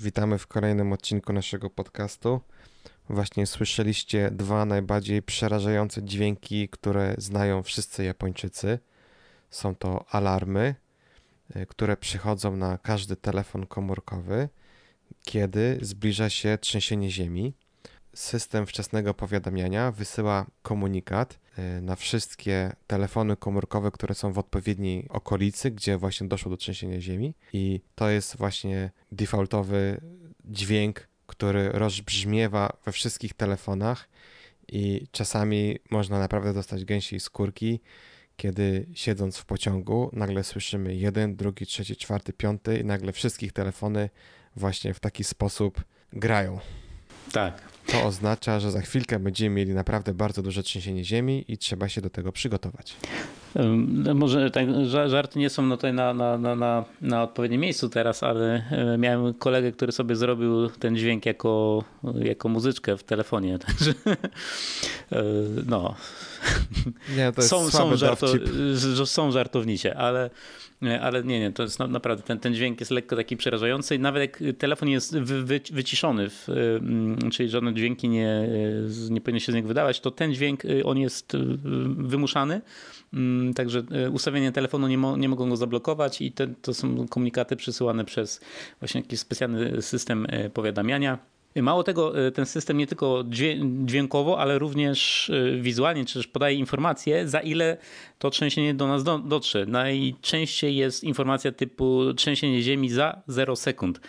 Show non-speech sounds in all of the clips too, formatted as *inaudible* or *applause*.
Witamy w kolejnym odcinku naszego podcastu. Właśnie słyszeliście dwa najbardziej przerażające dźwięki, które znają wszyscy Japończycy. Są to alarmy, y, które przychodzą na każdy telefon komórkowy, kiedy zbliża się trzęsienie ziemi. System wczesnego powiadamiania wysyła komunikat y, na wszystkie telefony komórkowe, które są w odpowiedniej okolicy, gdzie właśnie doszło do trzęsienia ziemi. I to jest właśnie defaultowy dźwięk, który rozbrzmiewa we wszystkich telefonach i czasami można naprawdę dostać gęsiej skórki, kiedy siedząc w pociągu nagle słyszymy jeden, drugi, trzeci, czwarty, piąty i nagle wszystkich telefony właśnie w taki sposób grają. Tak. To oznacza, że za chwilkę będziemy mieli naprawdę bardzo duże trzęsienie ziemi i trzeba się do tego przygotować. No może tak, żarty nie są tutaj na, na, na, na odpowiednim miejscu teraz, ale e, miałem kolegę, który sobie zrobił ten dźwięk jako, jako muzyczkę w telefonie. *laughs* Także e, no. Nie, to jest są, są, żarto, są żartownicie, ale ale nie, nie, to jest naprawdę, ten, ten dźwięk jest lekko taki przerażający i nawet jak telefon jest wy, wy, wyciszony, w, czyli żadne dźwięki nie, nie powinny się z niego wydawać, to ten dźwięk, on jest wymuszany, także y, ustawienie telefonu nie, mo, nie mogą go zablokować i te, to są komunikaty przesyłane przez właśnie jakiś specjalny system powiadamiania. Mało tego, ten system nie tylko dźwiękowo, ale również wizualnie, czy też podaje informacje, za ile to trzęsienie do nas do, dotrze. Najczęściej jest informacja typu trzęsienie ziemi za 0 sekund.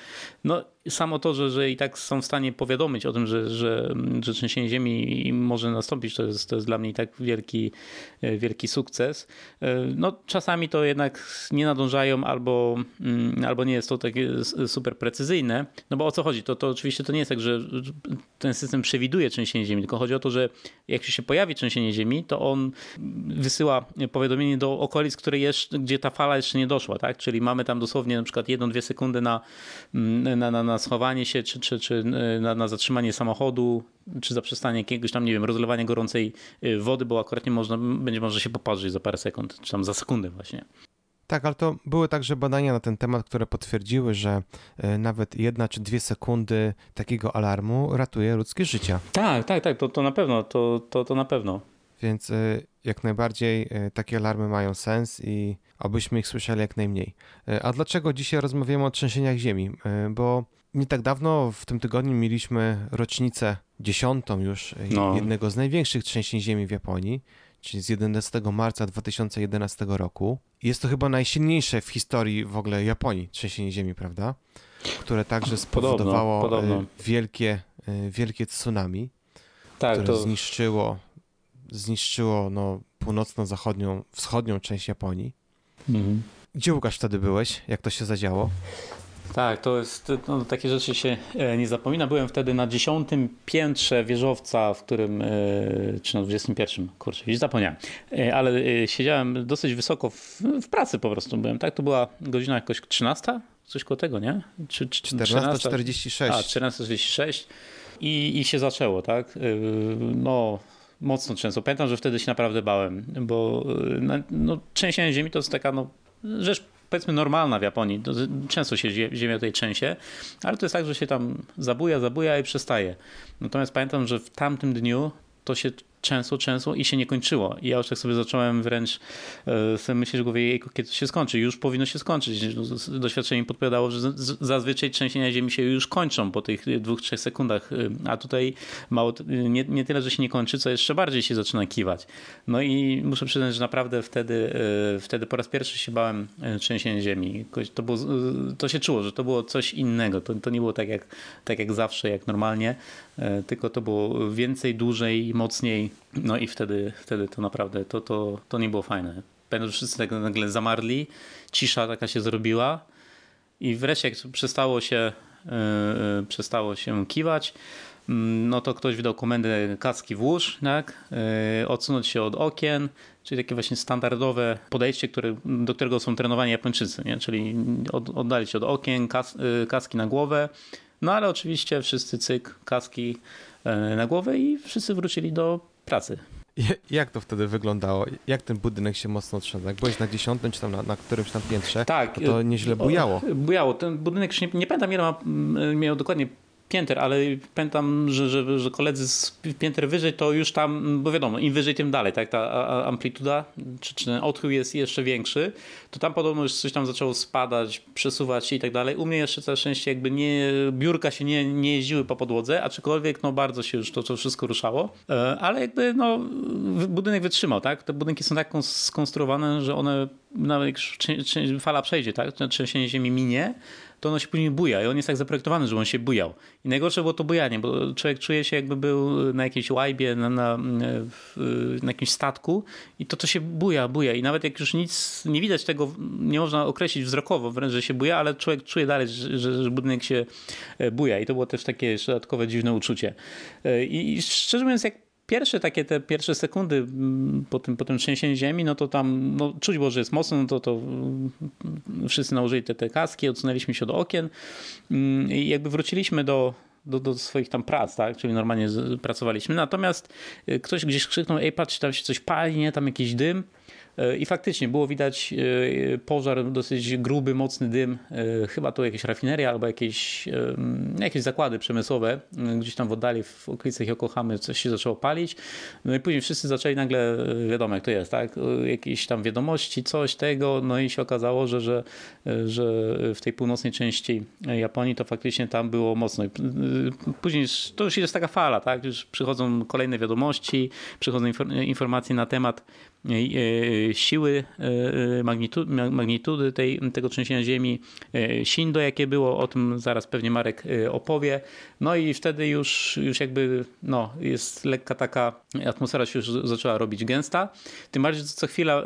No samo to, że, że i tak są w stanie powiadomić o tym, że, że, że trzęsienie ziemi może nastąpić, to jest, to jest dla mnie i tak wielki, wielki sukces. No czasami to jednak nie nadążają albo, mm, albo nie jest to takie super precyzyjne. No bo o co chodzi? To, to oczywiście to nie jest tak, że ten system przewiduje trzęsienie ziemi, tylko chodzi o to, że jak się pojawi trzęsienie ziemi, to on wysyła powiadomienie do okolic, które jeszcze, gdzie ta fala jeszcze nie doszła, tak? Czyli mamy tam dosłownie na przykład jedną, dwie sekundy na, mm, na, na, na schowanie się, czy, czy, czy y, na, na zatrzymanie samochodu, czy zaprzestanie jakiegoś tam, nie wiem, rozlewania gorącej y, wody, bo akurat nie można, będzie może się poparzyć za parę sekund, czy tam za sekundę właśnie. Tak, ale to były także badania na ten temat, które potwierdziły, że y, nawet jedna czy dwie sekundy takiego alarmu ratuje ludzkie życie. Tak, tak, tak, to, to na pewno, to, to, to na pewno. Więc y, jak najbardziej y, takie alarmy mają sens i obyśmy ich słyszeli jak najmniej. A dlaczego dzisiaj rozmawiamy o trzęsieniach ziemi? Bo nie tak dawno, w tym tygodniu, mieliśmy rocznicę dziesiątą już no. jednego z największych trzęsień ziemi w Japonii, czyli z 11 marca 2011 roku. Jest to chyba najsilniejsze w historii w ogóle Japonii trzęsienie ziemi, prawda? Które także spowodowało podobno, podobno. wielkie, wielkie tsunami, tak, które to... zniszczyło zniszczyło no, północno-zachodnią, wschodnią część Japonii. Mhm. Gdzie Łukasz wtedy byłeś? Jak to się zadziało? Tak, to jest, no, takie rzeczy się e, nie zapomina. Byłem wtedy na dziesiątym piętrze wieżowca, w którym, e, czy na 21, kurczę, już zapomniałem, e, ale siedziałem dosyć wysoko w, w, pracy po prostu byłem, tak? To była godzina jakoś 13? Coś koło tego, nie? Czy, czy 14.46. A, 14.46 i, i się zaczęło, tak? No mocno często. Pamiętam, że wtedy się naprawdę bałem, bo no, trzęsienie ziemi to jest taka no, rzecz powiedzmy normalna w Japonii. Często się ziemia tutaj trzęsie, ale to jest tak, że się tam zabuja, zabuja i przestaje. Natomiast pamiętam, że w tamtym dniu to się często, często i się nie kończyło. I ja już tak sobie zacząłem wręcz e, sobie myśleć w głowie, kiedy to się skończy. Już powinno się skończyć. Doświadczenie mi podpowiadało, że zazwyczaj trzęsienia ziemi się już kończą po tych dwóch, trzech sekundach, e, a tutaj mało, nie, nie tyle, że się nie kończy, co jeszcze bardziej się zaczyna kiwać. No i muszę przyznać, że naprawdę wtedy, e, wtedy po raz pierwszy się bałem trzęsienia ziemi. To, było, to się czuło, że to było coś innego. To, to nie było tak jak, tak jak zawsze, jak normalnie, tylko to było więcej, dłużej, mocniej no i wtedy, wtedy to naprawdę, to, to, to nie było fajne. Pamiętam, wszyscy tak nagle zamarli, cisza taka się zrobiła i wreszcie jak przestało się, yy, przestało się kiwać, mm, no to ktoś wydał komendę kaski włóż, tak? Yy, odsunąć się od okien, czyli takie właśnie standardowe podejście, które, do którego są trenowani Japończycy, nie? czyli od, oddalić od okien, kas, yy, kaski na głowę, no ale oczywiście wszyscy cyk, kaski na głowę i wszyscy wrócili do pracy. Jak to wtedy wyglądało? Jak ten budynek się mocno trzęsał? Jak byłeś na dziesiątym, czy tam na, na którymś tam piętrze, tak, to, to nieźle bujało. Bujało. Ten budynek, nie, nie pamiętam ile ma, miał dokładnie pięter, ale pamiętam, że, że, że koledzy z pięter wyżej to już tam, bo wiadomo, im wyżej, tym dalej, tak, ta amplituda, czy, czy odchył jest jeszcze większy, to tam podobno już coś tam zaczęło spadać, przesuwać się i tak dalej. U mnie jeszcze całe szczęście jakby nie, biurka się nie, nie jeździły po podłodze, aczkolwiek no bardzo się już to, to wszystko ruszało, e, ale jakby no budynek wytrzymał, tak, te budynki są tak skonstruowane, że one nawet jak fala przejdzie, tak, trzęsienie ziemi minie, to ono się później buja i on jest tak zaprojektowany, że on się bujał. I najgorsze było to bujanie, bo człowiek czuje się jakby był na jakiejś łajbie, na, na, na jakimś statku i to to się buja, buja i nawet jak już nic nie widać tego, nie można określić wzrokowo wręcz, że się buja, ale człowiek czuje dalej, że, że budynek się e, buja i to było też takie dodatkowe dziwne uczucie. E, I szczerze mówiąc, jak pierwsze takie te pierwsze sekundy mm, po tym, po tym trzęsieniu ziemi, no to tam no, czuć było, że jest mocno, no to, to mm, wszyscy nałożyli te, te kaski, odsunęliśmy się do okien mm, i jakby wróciliśmy do, do, do, swoich tam prac, tak? Czyli normalnie pracowaliśmy. Natomiast y, ktoś gdzieś krzyknął, ej patrz, tam się coś pali, nie? Tam jakiś dym. I faktycznie było widać e, pożar, dosyć gruby, mocny dym. E, chyba to jakieś rafineria albo jakieś, jakieś zakłady przemysłowe. E, gdzieś tam w oddali, w okolicach Yokohamy coś się zaczęło palić. No i później wszyscy zaczęli nagle, wiadomo jak to jest, tak? Jakieś tam wiadomości, coś tego. No i się okazało, że, że, że w tej północnej części Japonii to faktycznie tam było mocno. Później to już jest taka fala, tak? Już przychodzą kolejne wiadomości, przychodzą informacje na temat siły e, magnitudy, magnitudy tej, tego trzęsienia ziemi, e, Shindo jakie było, o tym zaraz pewnie Marek opowie. No i wtedy już, już jakby no, jest lekka taka atmosfera się już zaczęła robić gęsta. Tym bardziej, co chwila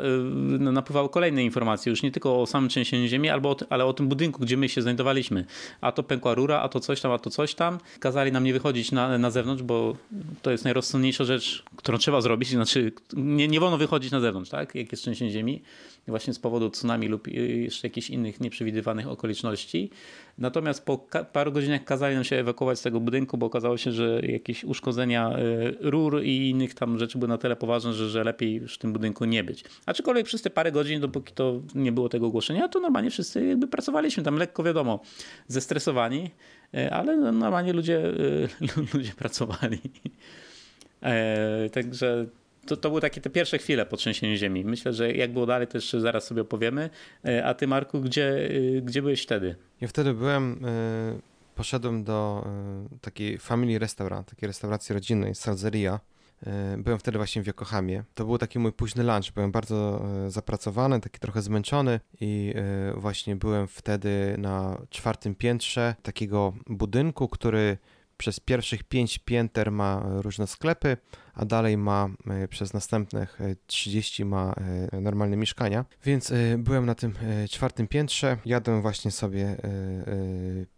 napływały kolejne informacje, już nie tylko o samym trzęsieniu ziemi, albo ale o tym budynku, gdzie my się znajdowaliśmy. A to pękła rura, a to coś tam, a to coś tam. Kazali nam nie wychodzić na, na zewnątrz, bo to jest najrozsądniejsza rzecz, którą trzeba zrobić. Znaczy, nie, nie wolno wychodzić na zewnątrz, tak? jak jest trzęsienie ziemi, właśnie z powodu tsunami lub jeszcze jakichś innych nieprzewidywanych okoliczności. Natomiast po paru godzinach kazali nam się ewakuować z tego budynku, bo okazało się, że jakieś uszkodzenia e, rur i innych tam rzeczy były na tyle poważne, że, że lepiej już w tym budynku nie być. Aczkolwiek przez te parę godzin, dopóki to nie było tego ogłoszenia, to normalnie wszyscy jakby pracowaliśmy tam lekko, wiadomo, zestresowani, e, ale normalnie ludzie, e, *laughs* ludzie pracowali. Także to, to były takie te pierwsze chwile po trzęsieniu ziemi. Myślę, że jak było dalej, to jeszcze zaraz sobie opowiemy. E, a ty, Marku, gdzie, e, gdzie byłeś wtedy? Ja wtedy byłem, e, poszedłem do takiej family restaurant, takiej restauracji rodzinnej, Salzeria. Byłem wtedy właśnie w Yokohamie. To był taki mój późny lunch. Byłem bardzo zapracowany, taki trochę zmęczony i właśnie byłem wtedy na czwartym piętrze takiego budynku, który przez pierwszych pięć pięter ma różne sklepy, a dalej ma e, przez następnych 30 e, ma e, normalne mieszkania. Więc byłem na tym czwartym piętrze, jadłem właśnie sobie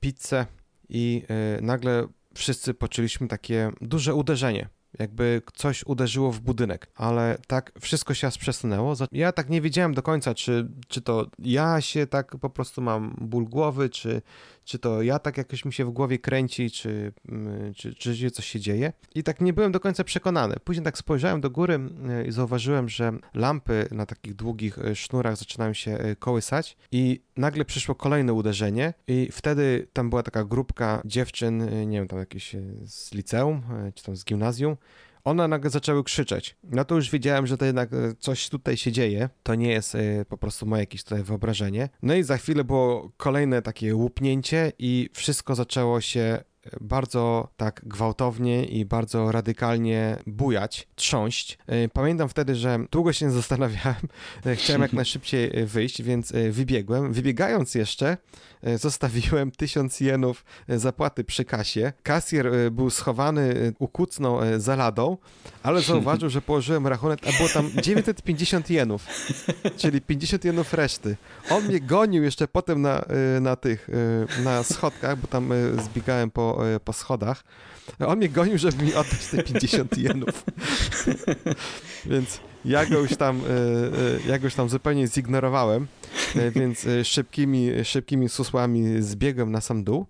pizzę i nagle wszyscy poczuliśmy takie duże uderzenie jakby coś uderzyło w budynek, ale tak wszystko się przesunęło. Ja tak nie wiedziałem do końca, czy, czy to ja się tak po prostu mam ból głowy, czy, czy to ja tak jakoś mi się w głowie kręci, czy, mm, czy, czy coś się dzieje. I tak nie byłem do końca przekonany. Później tak spojrzałem do góry y, i zauważyłem, że lampy na takich długich y, sznurach zaczynają się y, kołysać i nagle przyszło kolejne uderzenie i wtedy tam była taka grupka dziewczyn, nie wiem, tam jakieś z liceum, czy tam z gimnazjum, one nagle zaczęły krzyczeć. No to już wiedziałem, że to jednak e, coś tutaj się dzieje. To nie jest e, po prostu moje jakieś tutaj wyobrażenie. No i za chwilę było kolejne takie łupnięcie i wszystko zaczęło się bardzo tak gwałtownie i bardzo radykalnie bujać, trząść. E, pamiętam wtedy, że długo się *laughs* zastanawiałem, chciałem jak *laughs* najszybciej wyjść, więc wybiegłem. Wybiegając jeszcze, E, zostawiłem *laughs* tysiąc jenów e, zapłaty przy kasie. Kasjer e, był schowany, ukucnął za ladą, ale *laughs* zauważył, że położyłem rachunek, a było tam 950 jenów, czyli 50 jenów reszty. On mnie gonił jeszcze potem na, na tych, na schodkach, bo tam zbiegałem po, po schodach. On mnie gonił, żeby mi oddać te 50 jenów. *laughs* Więc ja go już tam, ja go już tam zupełnie zignorowałem. E, więc e, szybkimi, szybkimi susłami zbiegłem na sam dół.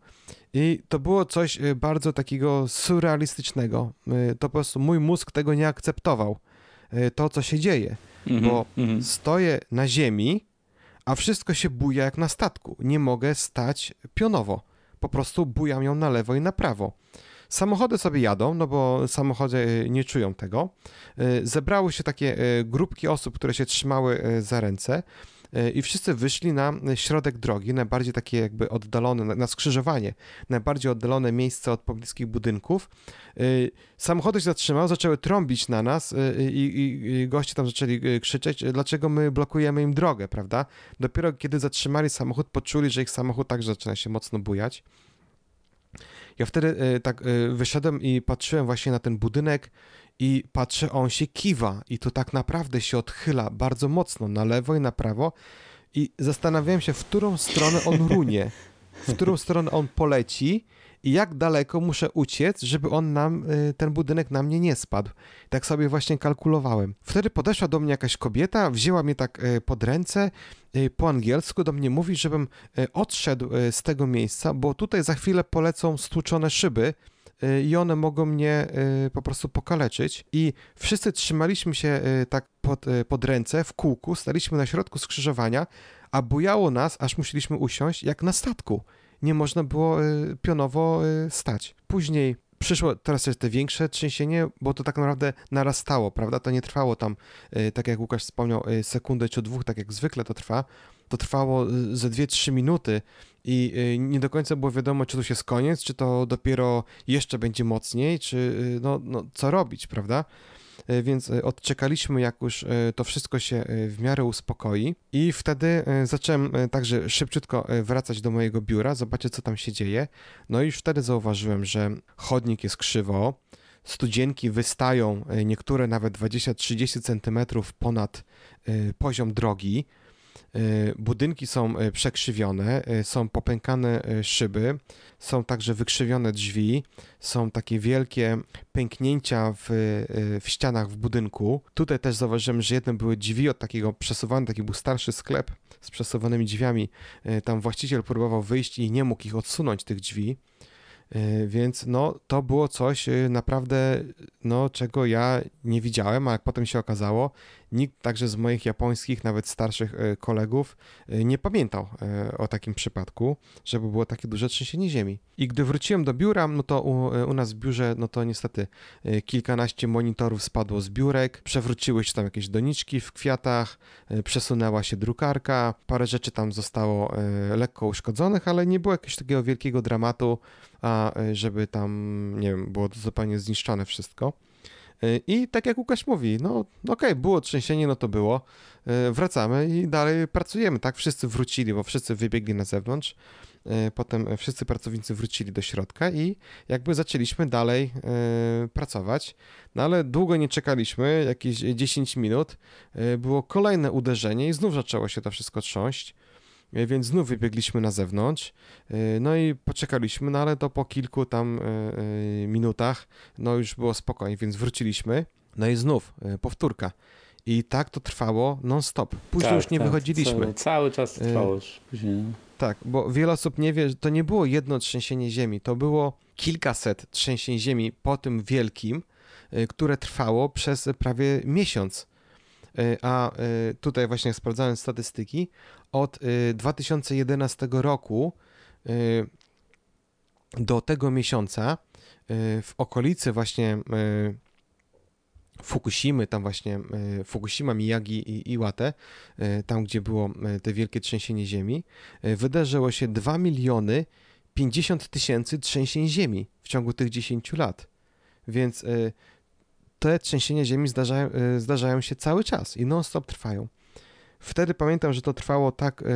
I to było coś e, bardzo takiego surrealistycznego. To po prostu mój mózg tego nie akceptował. to, co się dzieje. Mhm, Bo mhm. stoję na ziemi, a wszystko się buja jak na statku. Nie mogę stać pionowo. Po prostu bujam ją na lewo i na prawo. Samochody sobie jadą, no bo samochody y, nie czują tego. Y, Zebrały się takie y, grupki osób, które się trzymały za ręce i wszyscy wyszli na środek drogi, najbardziej takie jakby oddalone, na- skrzyżowanie, najbardziej oddalone miejsce od pobliskich budynków. Samochody się zatrzymały, zaczęły trąbić na nas i, i, goście tam zaczęli krzyczeć, dlaczego my blokujemy im drogę, prawda? Dopiero kiedy zatrzymali samochód, poczuli, że ich samochód także zaczyna się mocno bujać. Ja wtedy y, tak y, wyszedłem i patrzyłem właśnie na ten budynek i patrzę, on się kiwa i to tak naprawdę się odchyla bardzo mocno na lewo i na prawo i zastanawiałem się, w którą stronę on runie, w którą stronę on poleci i jak daleko muszę uciec, żeby on nam, y, ten budynek na mnie nie spadł. Tak sobie właśnie kalkulowałem. Wtedy podeszła do mnie jakaś kobieta, wzięła mnie tak y, pod ręce, y, po angielsku do mnie mówi, żebym odszedł z tego miejsca, bo tutaj za chwilę polecą stłuczone szyby i one mogą mnie po prostu pokaleczyć. I wszyscy trzymaliśmy się tak pod, pod ręce w kółku, staliśmy na środku skrzyżowania, a bujało nas, aż musieliśmy usiąść jak na statku. Nie można było y, pionowo y, stać. Później przyszło teraz jest te większe trzęsienie, bo to tak naprawdę narastało, prawda? To nie trwało tam, y, tak jak Łukasz wspomniał, sekundę czy dwóch, tak jak zwykle to trwa. To trwało ze 2-3 minuty i nie do końca było wiadomo, czy to się jest koniec, czy to dopiero jeszcze będzie mocniej, czy no, no co robić, prawda? Y, Więc y, odczekaliśmy, jak już y, to wszystko się w miarę uspokoi, i wtedy zacząłem także szybciutko wracać do mojego biura, zobaczyć, co tam się dzieje. No i już wtedy zauważyłem, że chodnik jest krzywo, studzienki wystają, niektóre nawet 20-30 centymetrów ponad poziom drogi. Y, Budynki są y, przekrzywione, y, są popękane szyby, są także wykrzywione drzwi, są takie wielkie pęknięcia w, w ścianach w budynku. Tutaj też zauważyłem, że jedne były drzwi od takiego przesuwanego, taki był starszy sklep z przesuwanymi drzwiami. Tam właściciel próbował wyjść i nie mógł ich odsunąć, tych drzwi. Więc no, to było coś naprawdę, no, czego ja nie widziałem, a jak potem się okazało, nikt także z moich japońskich, nawet starszych y, kolegów y, nie pamiętał y, o takim przypadku, żeby było takie duże trzęsienie ziemi. I gdy wróciłem do biura, no to u, u nas w biurze, no to niestety kilkanaście monitorów spadło z biurek, przewróciły się tam jakieś doniczki w kwiatach, przesunęła się drukarka, parę rzeczy tam zostało lekko uszkodzonych, ale nie było jakiegoś takiego wielkiego dramatu, a żeby tam, nie wiem, było zupełnie zniszczone wszystko. Y, I tak jak Łukasz mówi, no okej, było trzęsienie, no to było. Y, Wracamy i dalej pracujemy, tak? Wszyscy wrócili, bo wszyscy wybiegli na zewnątrz. Y, Potem wszyscy pracownicy wrócili do środka i jakby zaczęliśmy dalej pracować. No ale długo nie czekaliśmy, jakieś 10 minut. Było kolejne uderzenie i znów zaczęło się to wszystko trząść. Y, Więc znów wybiegliśmy na zewnątrz, y, no i poczekaliśmy, no ale to po kilku tam y, minutach, no już było spokojnie, więc wróciliśmy. No i znów powtórka. I tak to trwało non-stop. Później Tak, już nie tak, wychodziliśmy. Cały, cały czas trwało już później. Tak, bo wiele osób nie wie, że to nie było jedno trzęsienie ziemi, to było kilkaset trzęsień ziemi po tym wielkim, które trwało przez prawie miesiąc. Y, A y, tutaj właśnie sprawdzałem statystyki, od y, 2011 roku y, do tego miesiąca w okolicy właśnie Fukushimy, tam właśnie Fukushima, Miyagi i Iwate, tam gdzie było te wielkie trzęsienie ziemi, wydarzyło się 2 miliony 50 tysięcy trzęsień ziemi w ciągu tych 10 lat. Więc te trzęsienia ziemi zdarzają, y, zdarzają się cały czas i non-stop trwają. Wtedy pamiętam, że to trwało tak, y,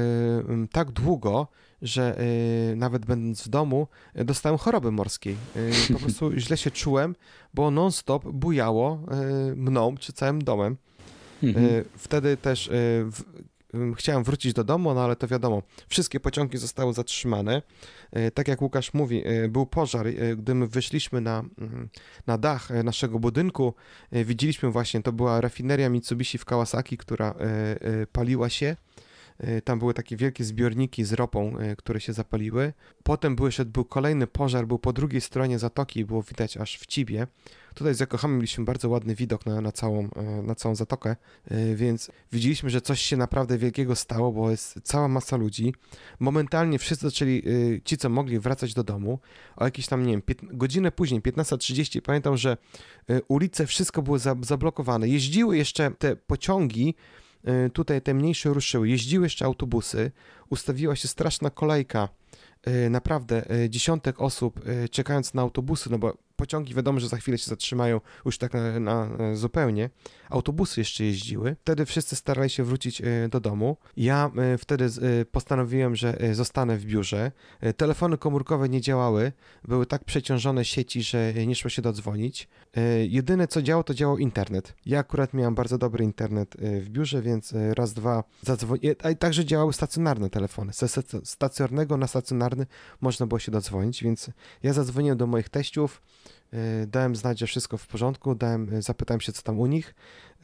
tak długo, że y, nawet będąc w domu dostałem choroby morskiej. Po *laughs* prostu źle się czułem, bo non-stop bujało mną czy całym domem. Mhm. Wtedy też chciałem wrócić do domu, no ale to wiadomo, wszystkie pociągi zostały zatrzymane. Y, Tak jak Łukasz mówi, y, był pożar. y, Gdy my wyszliśmy na, mm, na dach naszego budynku, widzieliśmy właśnie, to była rafineria Mitsubishi w Kawasaki, która paliła się. Tam były takie wielkie zbiorniki z ropą, które się zapaliły. Potem był, jeszcze, był kolejny pożar, był po drugiej stronie zatoki, było widać aż w Cibie. Tutaj z Yokohamy mieliśmy bardzo ładny widok na, na, całą, na całą zatokę, więc widzieliśmy, że coś się naprawdę wielkiego stało, bo jest cała masa ludzi. Momentalnie wszyscy zaczęli, ci co mogli, wracać do domu. O jakieś tam, nie wiem, godzinę później, 15.30, pamiętam, że ulice, wszystko było zablokowane. Jeździły jeszcze te pociągi, y, tutaj te mniejsze ruszyły, jeździły jeszcze autobusy, ustawiła się straszna kolejka, y, naprawdę y, dziesiątek osób czekając na autobusy, no bo pociągi wiadomo, że za chwilę się zatrzymają już tak na, na, zupełnie. Autobusy jeszcze jeździły. Wtedy wszyscy starali się wrócić e, do domu. Ja e, wtedy e, postanowiłem, że zostanę w biurze. Telefony komórkowe nie działały. Były tak przeciążone sieci, że nie szło się dodzwonić. Jedyne co działo, to działał internet. Ja akurat miałem bardzo dobry internet w biurze, więc raz, dwa zadzwoniłem. Także działały stacjonarne telefony. Ze stacjonarnego na stacjonarny można było się dodzwonić, więc ja zadzwoniłem do moich teściów. E, dałem znać, że wszystko w porządku, dałem, e, zapytałem się, co tam u nich,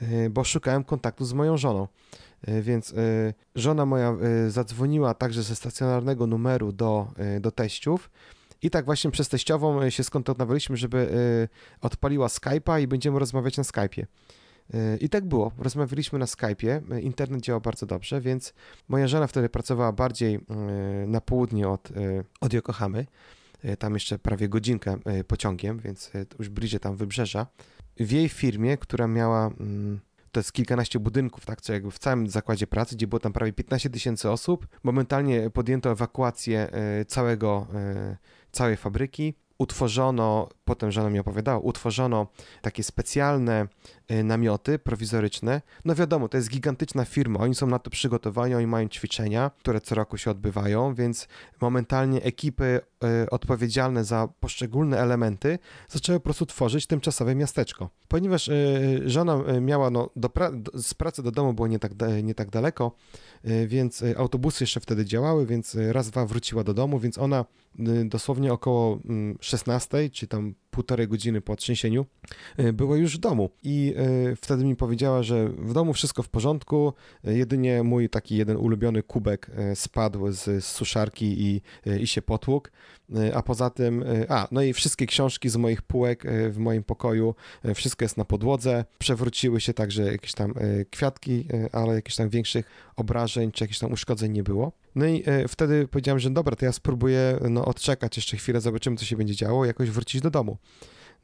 e, bo szukałem kontaktu z moją żoną. Więc żona moja zadzwoniła także ze stacjonarnego numeru do, do teściów. I tak właśnie przez teściową się skontaktowaliśmy, żeby odpaliła Skype'a i będziemy rozmawiać na Skype'ie. I tak było. Rozmawialiśmy na Skype'ie. Internet działał bardzo dobrze, więc moja żona wtedy pracowała bardziej na południe od, od Yokohamy. E, tam jeszcze prawie godzinkę e, pociągiem, więc e, już bliżej tam wybrzeża. W jej firmie, która miała mm, to jest kilkanaście budynków, tak, co jakby w całym zakładzie pracy, gdzie było tam prawie 15 tysięcy osób. Momentalnie podjęto ewakuację całego, całej fabryki utworzono, potem żona mi opowiadała, utworzono takie specjalne namioty prowizoryczne. No wiadomo, to jest gigantyczna firma, oni są na to przygotowani, oni mają ćwiczenia, które co roku się odbywają, więc momentalnie ekipy y, odpowiedzialne za poszczególne elementy zaczęły po prostu tworzyć tymczasowe miasteczko. Ponieważ y, żona miała, no, do pra- z pracy do domu było nie tak, nie tak daleko, więc autobusy jeszcze wtedy działały, więc raz, dwa wróciła do domu, więc ona dosłownie około 16, mm, czy tam półtorej godziny po trzęsieniu, e, była już w domu. I e, wtedy mi powiedziała, że w domu wszystko w porządku, e, jedynie mój taki jeden ulubiony kubek spadł z, suszarki i, i się potłukł, a poza tym, a, no i wszystkie książki z moich półek w moim pokoju, wszystko jest na podłodze, przewróciły się także jakieś tam kwiatki, ale jakichś tam większych obrażeń czy jakichś tam uszkodzeń nie było. No i wtedy powiedziałem, że dobra, to ja spróbuję no, odczekać jeszcze chwilę, zobaczymy, co się będzie działo, jakoś wrócić do domu.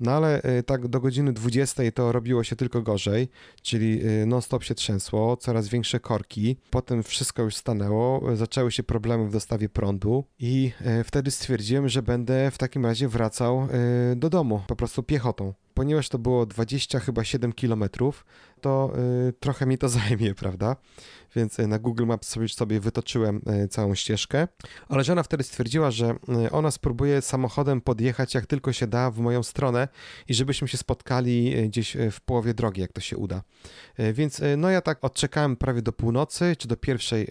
No ale y, tak do godziny 20 to robiło się tylko gorzej, czyli y, non-stop się trzęsło, coraz większe korki. Potem wszystko już stanęło, zaczęły się problemy w dostawie prądu i y, wtedy stwierdziłem, że będę w takim razie wracał do domu, po prostu piechotą ponieważ to było 20 chyba 7 kilometrów, to y, trochę mi to *laughs* zajmie, prawda? Więc y, na Google Maps sobie, wytoczyłem y, całą ścieżkę, ale żona wtedy stwierdziła, że ona spróbuje samochodem podjechać jak tylko się da w moją stronę i żebyśmy się spotkali gdzieś w połowie drogi, jak to się uda. Więc no ja tak odczekałem prawie do północy, czy do pierwszej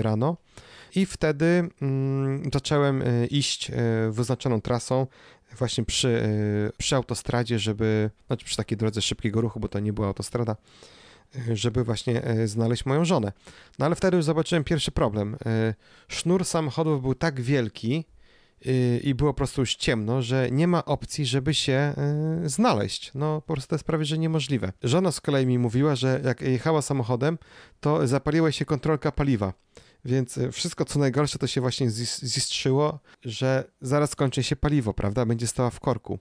rano. I wtedy mm, zacząłem iść wyznaczoną trasą właśnie przy, e, przy autostradzie, żeby, znaczy przy takiej drodze szybkiego ruchu, bo to nie była autostrada, e, żeby właśnie e, znaleźć moją żonę. No ale wtedy już zobaczyłem pierwszy problem. Sznur samochodów był tak wielki i było po prostu już ciemno, że nie ma opcji, żeby się znaleźć. No po prostu to jest prawie, że niemożliwe. Żona z kolei mi mówiła, że jak jechała samochodem, to zapaliła się kontrolka paliwa. Więc e, wszystko co najgorsze to się właśnie zistrzyło, że zaraz skończy się paliwo, prawda? Będzie stała w korku.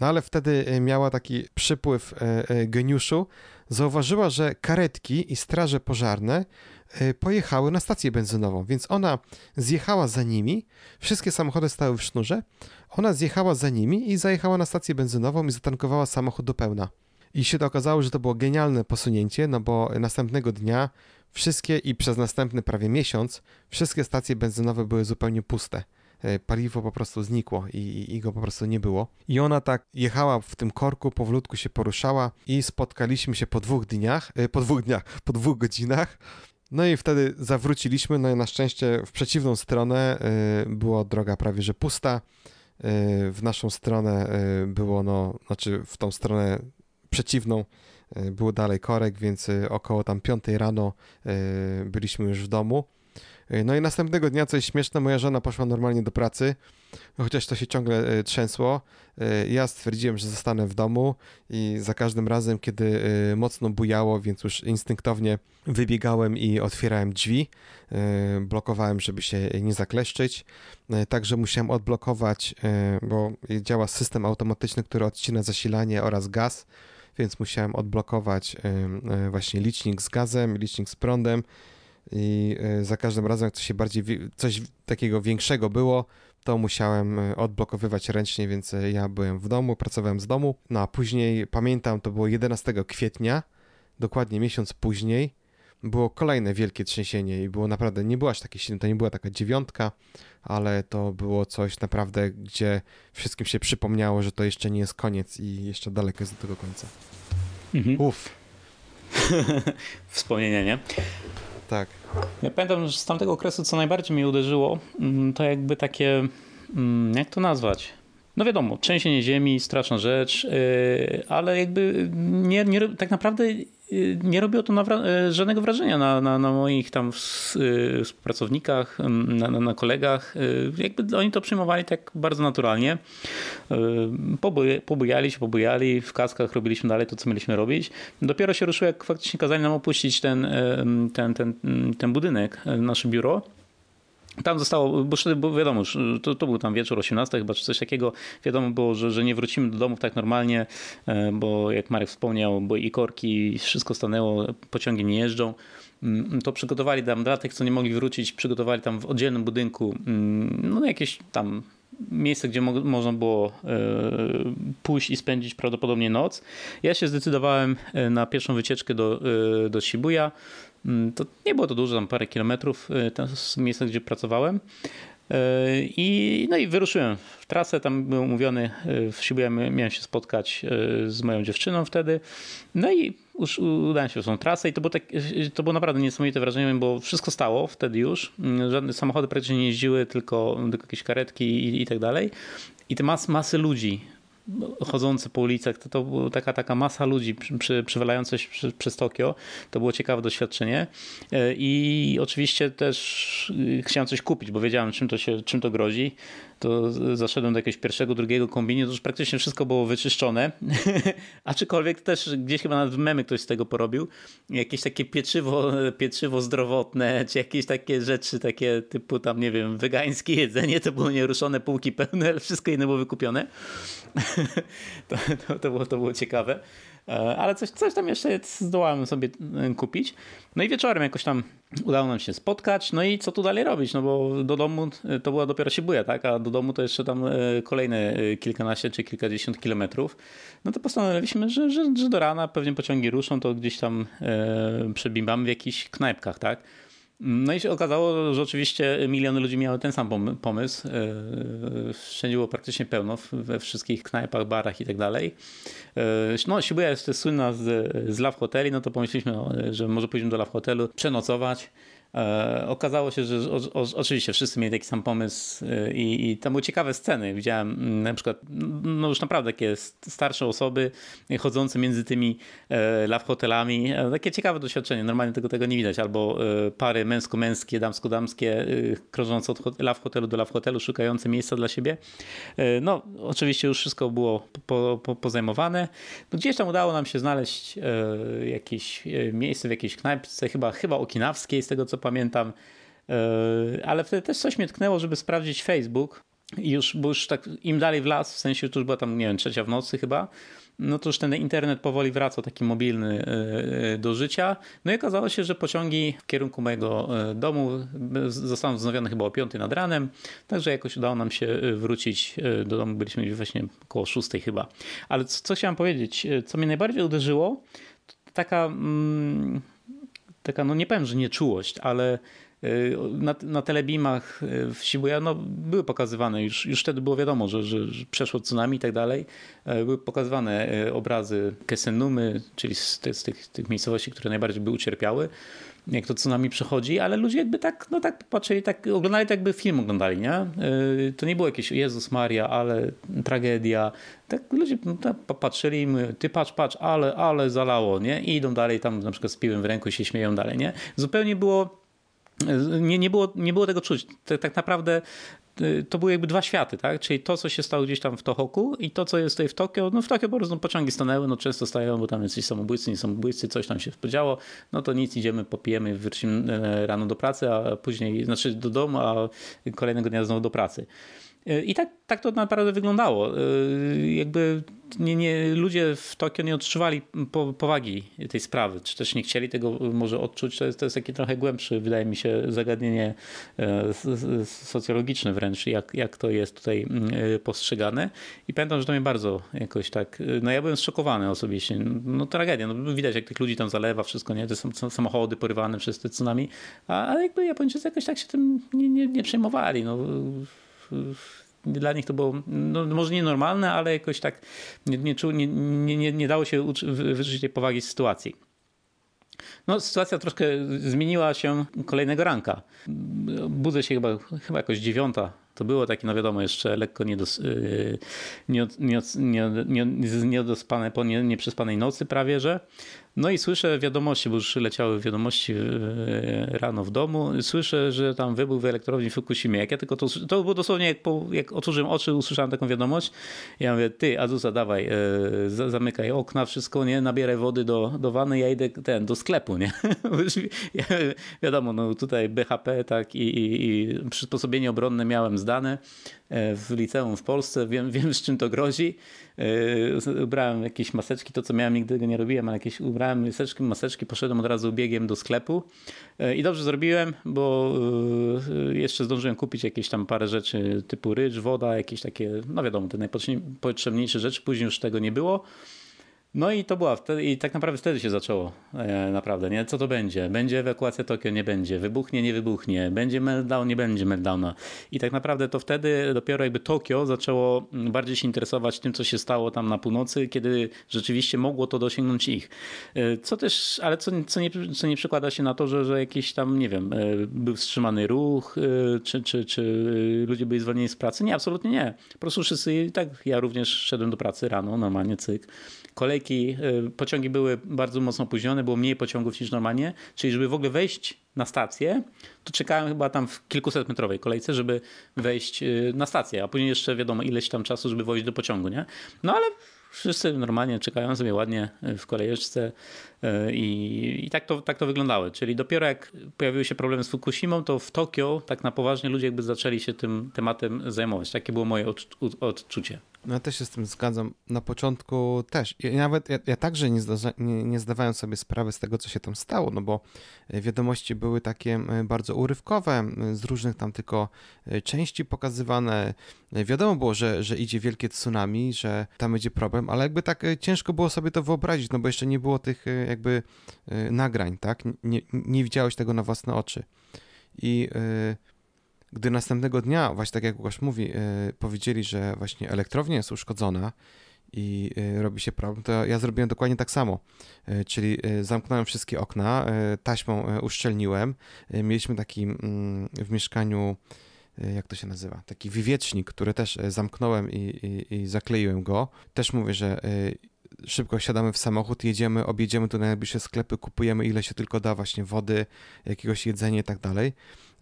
No ale wtedy e, miała taki przypływ e, geniuszu. Zauważyła, że karetki i straże pożarne pojechały na stację benzynową, więc ona zjechała za nimi. Wszystkie samochody stały w sznurze. Ona zjechała za nimi i zajechała na stację benzynową i zatankowała samochód do pełna. I się to okazało, że to było genialne posunięcie, no bo następnego dnia Wszystkie i przez następny prawie miesiąc wszystkie stacje benzynowe były zupełnie puste. E, paliwo po prostu znikło i, i, go po prostu nie było. I ona tak jechała w tym korku, powolutku się poruszała i spotkaliśmy się po dwóch dniach, e, po dwóch dniach, po dwóch godzinach. No i wtedy zawróciliśmy, no i na szczęście w przeciwną stronę e, była droga prawie że pusta. W naszą stronę było, no, znaczy w tą stronę przeciwną było dalej korek, więc około tam 5 rano byliśmy już w domu. No i następnego dnia, coś śmieszne, moja żona poszła normalnie do pracy, chociaż to się ciągle e, trzęsło. E, ja stwierdziłem, że zostanę w domu i za każdym razem, kiedy e, mocno bujało, więc już instynktownie wybiegałem i otwierałem drzwi, blokowałem, żeby się nie zakleszczyć. Także musiałem odblokować, bo działa system automatyczny, który odcina zasilanie oraz gaz, więc musiałem odblokować właśnie licznik z gazem, licznik z prądem i e, za każdym razem, jak coś się bardziej, coś takiego większego było, to musiałem e, odblokowywać ręcznie, więc e, ja byłem w domu, pracowałem z domu. No a później, pamiętam, to było 11 kwietnia, dokładnie miesiąc później, było kolejne wielkie trzęsienie i było naprawdę, nie była aż takie silne, to nie była taka dziewiątka, ale to było coś naprawdę, gdzie wszystkim się przypomniało, że to jeszcze nie jest koniec i jeszcze daleko jest do tego końca. Mhm. Uff. *laughs* Wspomnienia, nie? Tak. Ja pamiętam, że z tamtego okresu, co najbardziej mnie uderzyło, mm, to jakby takie, mm, jak to nazwać? No wiadomo, trzęsienie ziemi, straszna rzecz, y, ale jakby nie, nie, tak naprawdę Y, nie robiło to y, żadnego wrażenia na, na, na moich tam współpracownikach, na, na, kolegach. Jakby oni to przyjmowali tak bardzo naturalnie. Pobujali się, pobujali, w kaskach robiliśmy dalej to, co mieliśmy robić. Dopiero się ruszyło, jak faktycznie kazali nam opuścić ten, ten, ten, ten budynek, nasze biuro. Tam zostało, bo, wiadomo, to, to był tam wieczór 18 chyba, czy coś takiego. Wiadomo było, że, że nie wrócimy do domów tak normalnie, e, bo jak Marek wspomniał, bo i korki, wszystko stanęło, pociągi nie jeżdżą. Mm, to przygotowali tam dla tych, co nie mogli wrócić, przygotowali tam w oddzielnym budynku mm, no jakieś tam miejsce, gdzie mo można było e, pójść i spędzić prawdopodobnie noc. Ja się zdecydowałem e, na pierwszą wycieczkę do, do Shibuya. Mm, to nie było to dużo, tam parę kilometrów, y, to miejsce, gdzie pracowałem. Y, I, no i wyruszyłem w trasę, tam był umówiony, y, w Shibuya miałem się spotkać z moją dziewczyną wtedy. No i już udałem się w tą trasę i to było, tak, to było naprawdę niesamowite wrażenie, bo wszystko stało wtedy już. Mm, żadne samochody praktycznie nie jeździły, tylko, tylko jakieś karetki i, i tak dalej. I te mas, masy ludzi, chodzący po ulicach, to, to była taka, taka masa ludzi przy, przywalająca się przy, przez Tokio. To było ciekawe doświadczenie. E, I oczywiście też y, chciałem coś kupić, bo wiedziałem, czym to, się, czym to grozi to zaszedłem do jakiegoś pierwszego, drugiego kombini, to już praktycznie wszystko było wyczyszczone. *laughs* Aczkolwiek też gdzieś chyba nawet memy ktoś z tego porobił. Jakieś takie pieczywo, pieczywo zdrowotne, czy jakieś takie rzeczy, takie typu tam, nie wiem, wegańskie jedzenie, to było nieruszone, półki pełne, ale wszystko inne było wykupione. *laughs* to, to, to, było, to było ciekawe. E, ale coś, coś tam jeszcze zdołałem sobie e, kupić. No i wieczorem jakoś tam udało nam się spotkać, no i co tu dalej robić, no bo do domu e, to była dopiero Shibuya, tak, a do domu to jeszcze tam kolejne kilkanaście czy kilkadziesiąt kilometrów. No to postanowiliśmy, że, że, że do rana pewnie pociągi ruszą, to gdzieś tam e, przebimbamy w jakichś knajpkach, tak. No i się okazało, że oczywiście miliony ludzi miały ten sam pomysł. E, wszędzie było praktycznie pełno, we wszystkich knajpach, barach i tak dalej. E, no, Shibuya jest słynna z, z Love Hoteli, no to pomyśleliśmy, że może pójdziemy do Love Hotelu, przenocować. E, okazało się, że o, o, oczywiście wszyscy mieli taki sam pomysł e, i, i tam były ciekawe sceny. Widziałem mm, na przykład, no już naprawdę takie starsze osoby chodzące między tymi e, love hotelami. Takie ciekawe doświadczenie. Normalnie tego, tego nie widać. Albo pary męsko-męskie, damsko-damskie, krążące od love hotelu do love hotelu, szukające miejsca dla siebie. no, oczywiście już wszystko było po, po, pozajmowane. No, gdzieś tam udało nam się znaleźć jakieś miejsce w jakiejś knajpce, chyba, chyba okinawskiej, z tego co pamiętam. E, ale wtedy też coś mnie tknęło, żeby sprawdzić Facebook. I już, bo już tak im dalej w las, w sensie już była tam, nie wiem, trzecia w nocy chyba, no to już ten internet powoli wracał taki mobilny e, e, do życia. No i okazało się, że pociągi w kierunku mojego domu zostały wznowione chyba o 5 nad ranem, także jakoś udało nam się wrócić do domu, byliśmy właśnie około 6 chyba. Ale co, co chciałem powiedzieć, co mnie najbardziej uderzyło, to taka... Mm, taka, no nie powiem, że nieczułość, ale na, na telebimach w Shibuya no, były pokazywane, już, już wtedy było wiadomo, że, że, że przeszło tsunami i tak dalej. Były pokazywane obrazy Kesenumy, czyli z, z tych, tych miejscowości, które najbardziej by ucierpiały jak to tsunami przechodzi, ale ludzie jakby tak, no tak patrzyli, tak oglądali tak jakby film oglądali, nie? Y, to nie było jakieś Jezus Maria, ale tragedia. Tak ludzie no, tak patrzyli, ty patrz, patrz, ale, ale zalało, nie? I idą dalej tam na przykład z piłem w ręku i się śmieją dalej, nie? Zupełnie było nie, nie, było, nie było tego czuć. Tak, tak naprawdę to były jakby dwa światy, tak? Czyli to, co się stało gdzieś tam w Tohoku i to, co jest tutaj w Tokio. No w Tokio po prostu pociągi stanęły, no często stają, bo tam jesteś samobójcy, nie samobójcy, coś tam się podziało. No to nic, idziemy, popijemy, wrócimy e, rano do pracy, a później, znaczy do domu, a kolejnego dnia znowu do pracy. Y, I tak, tak to naprawdę wyglądało. Y, jakby nie, nie, ludzie w Tokio nie odczuwali po, powagi tej sprawy, czy też nie chcieli tego może odczuć. To jest, to jest takie trochę głębsze, wydaje mi się, zagadnienie e, socjologiczne wręcz, jak, jak to jest tutaj e, postrzegane. I pamiętam, że to mnie bardzo jakoś tak, e, no ja byłem zszokowany osobiście. No tragedia, no widać jak tych ludzi tam zalewa, wszystko, nie? Te samochody porywane przez te tsunami, a, a jakby Japończycy jakoś tak się tym nie, nie, nie przejmowali. No dla nich to było no, może nienormalne, ale jakoś tak nie, nie, nie, nie, nie dało się wyczuć tej powagi sytuacji. No, sytuacja troszkę zmieniła się kolejnego ranka. Budzę się chyba, chyba jakoś dziewiąta. To było takie, no wiadomo, jeszcze lekko niedos, yy, nie, nie, nie, niedospane po nie, nieprzespanej nocy prawie, że. No i słyszę wiadomości, bo już leciały wiadomości e, rano w domu. Słyszę, że tam wybuch w elektrowni w Fukushimie. Jak ja tylko to, to było dosłownie jak, po, jak otworzyłem oczy, usłyszałem taką wiadomość. Ja mówię, ty Azusa, dawaj, e, zamykaj okna, wszystko, nie? Nabieraj wody do, do wanny, ja idę ten, do sklepu, nie? *laughs* wiadomo, no tutaj BHP, tak, i, i, i przysposobienie obronne miałem zdane e, w liceum w Polsce, wiem, *laughs* wiem z czym to grozi. Ubrałem jakieś maseczki, to co miałem, nigdy tego nie robiłem, ale jakieś ubrałem maseczki, maseczki, poszedłem od razu biegiem do sklepu e, i dobrze zrobiłem, bo e, jeszcze zdążyłem kupić jakieś tam parę rzeczy typu rycz, woda, jakieś takie, no wiadomo, te najpotrzebniejsze rzeczy, później już tego nie było. No i to była wtedy, i tak naprawdę wtedy się zaczęło e, naprawdę, nie? Co to będzie? Będzie ewakuacja Tokio? Nie będzie. Wybuchnie? Nie wybuchnie. Będzie meltdown? Nie będzie meltdowna. I tak naprawdę to wtedy dopiero jakby Tokio zaczęło bardziej się interesować tym, co się stało tam na północy, kiedy rzeczywiście mogło to dosięgnąć ich. E, co też, ale co, co, nie, co nie przekłada się na to, że, że jakiś tam, nie wiem, e, był wstrzymany ruch, e, czy, czy, czy ludzie byli zwolnieni z pracy? Nie, absolutnie nie. Po prostu wszyscy, tak ja również szedłem do pracy rano, normalnie cyk kolejki, y, pociągi były bardzo mocno opóźnione, było mniej pociągów niż normalnie, czyli żeby w ogóle wejść na stację, to czekałem chyba tam w kilkuset metrowej kolejce, żeby wejść y, na stację, a później jeszcze wiadomo ileś tam czasu, żeby wejść do pociągu, nie? No ale wszyscy normalnie czekają sobie ładnie w kolejeczce y, i, i tak, to, tak to wyglądało. Czyli dopiero jak pojawiły się problemy z Fukushimą, to w Tokio tak na poważnie ludzie jakby zaczęli się tym tematem zajmować. Takie było moje odczucie. No ja też się z tym zgadzam. Na początku też. Ja nawet ja, ja także nie, nie, nie, zdawałem sobie sprawy z tego, co się tam stało, no bo e, wiadomości były takie e, bardzo urywkowe, z różnych tam tylko e, części pokazywane. Wiadomo było, że, że idzie wielkie tsunami, że tam będzie problem, ale jakby tak ciężko było sobie to wyobrazić, no bo jeszcze nie było tych jakby nagrań, tak? Nie, nie widziałeś tego na własne oczy. I yy, gdy następnego dnia, właśnie tak jak Łukasz mówi, yy, powiedzieli, że właśnie elektrownia jest uszkodzona i yy, robi się problem, to ja zrobiłem dokładnie tak samo. Yy, czyli zamknąłem wszystkie okna, taśmą uszczelniłem. Mieliśmy taki mm, w mieszkaniu jak to się nazywa, taki wywiecznik, który też zamknąłem i, i, i zakleiłem go. Też mówię, że szybko siadamy w samochód, jedziemy, objedziemy tu najbliższe sklepy, kupujemy ile się tylko da właśnie wody, jakiegoś jedzenia i tak dalej.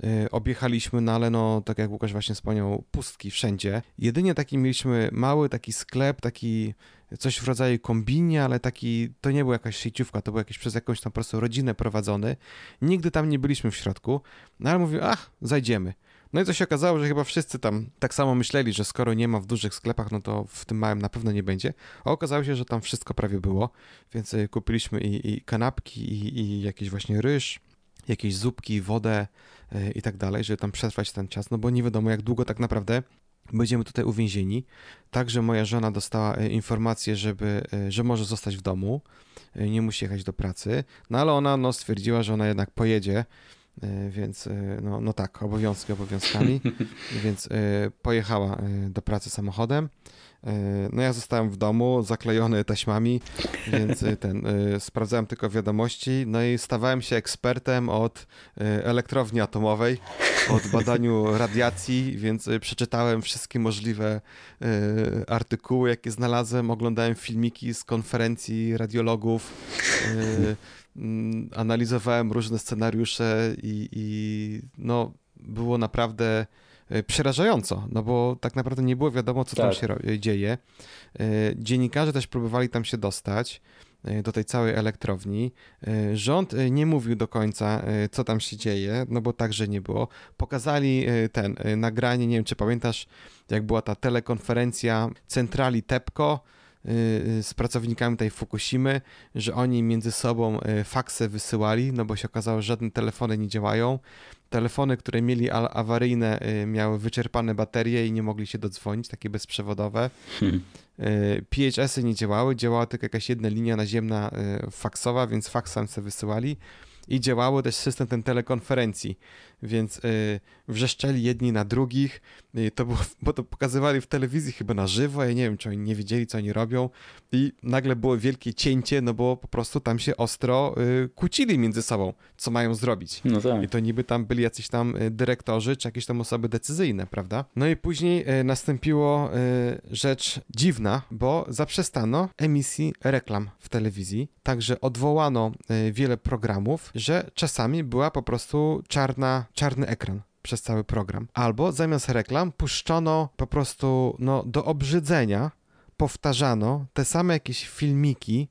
Y, objechaliśmy, no ale no, tak jak Łukasz właśnie wspomniał, pustki wszędzie. Jedynie taki mieliśmy mały taki sklep, taki coś w rodzaju kombini, ale taki, to nie była jakaś sieciówka, to był jakiś przez jakąś tam po prostu rodzinę prowadzony. Nigdy tam nie byliśmy w środku, no ale mówię, ach, zajdziemy. No i to się okazało, że chyba wszyscy tam tak samo myśleli, że skoro nie ma w dużych sklepach, no to w tym małym na pewno nie będzie. A okazało się, że tam wszystko prawie było, więc y, kupiliśmy i, i kanapki, i, i jakiś właśnie ryż, jakieś zupki, wodę y, i tak dalej, żeby tam przetrwać ten czas, no bo nie wiadomo jak długo tak naprawdę będziemy tutaj uwięzieni. Także moja żona dostała y, informację, żeby, że może zostać w domu, nie musi jechać do pracy, no ale ona no, stwierdziła, że ona jednak pojedzie więc no, no tak, obowiązki obowiązkami, *laughs* więc pojechała do pracy samochodem. E, no ja zostałem w domu, zaklejony taśmami, więc e, ten, e, sprawdzałem tylko wiadomości, no i stawałem się ekspertem od elektrowni atomowej, od badaniu radiacji, więc przeczytałem wszystkie możliwe artykuły, jakie znalazłem, oglądałem filmiki z konferencji radiologów, analizowałem różne scenariusze i, i no było naprawdę przerażająco, no bo tak naprawdę nie było wiadomo, co tak. tam się dzieje. E, dziennikarze też próbowali tam się dostać e, do tej całej elektrowni. Rząd nie mówił do końca, co tam się dzieje, no bo także nie było. Pokazali ten nagranie, nie wiem czy pamiętasz, jak była ta telekonferencja centrali TEPCO z pracownikami tej Fukushimy, że oni między sobą faksy wysyłali, no bo się okazało, że żadne telefony nie działają telefony, które mieli awaryjne, y, miały wyczerpane baterie i nie mogli się dodzwonić, takie bezprzewodowe. Hmm. Y, PHS-y nie działały, działała tylko jakaś jedna linia naziemna y, faksowa, więc faksem sobie wysyłali i działało też system ten telekonferencji, więc y, wrzeszczeli jedni na drugich, y, to było, *laughs* bo to pokazywali w telewizji chyba na żywo, ja nie wiem, czy oni nie wiedzieli, co oni robią i nagle było wielkie cięcie, no bo po prostu tam się ostro y, kłócili między sobą, co mają zrobić. No tak. I to niby tam byli jacyś tam y, dyrektorzy, czy jakieś tam osoby decyzyjne, prawda? No i później y, nastąpiło y, rzecz dziwna, bo zaprzestano emisji reklam w telewizji, także odwołano wiele programów, że czasami była po prostu czarna, czarny ekran przez cały program. Albo zamiast reklam puszczono po prostu no, do obrzydzenia, powtarzano te same jakieś filmiki,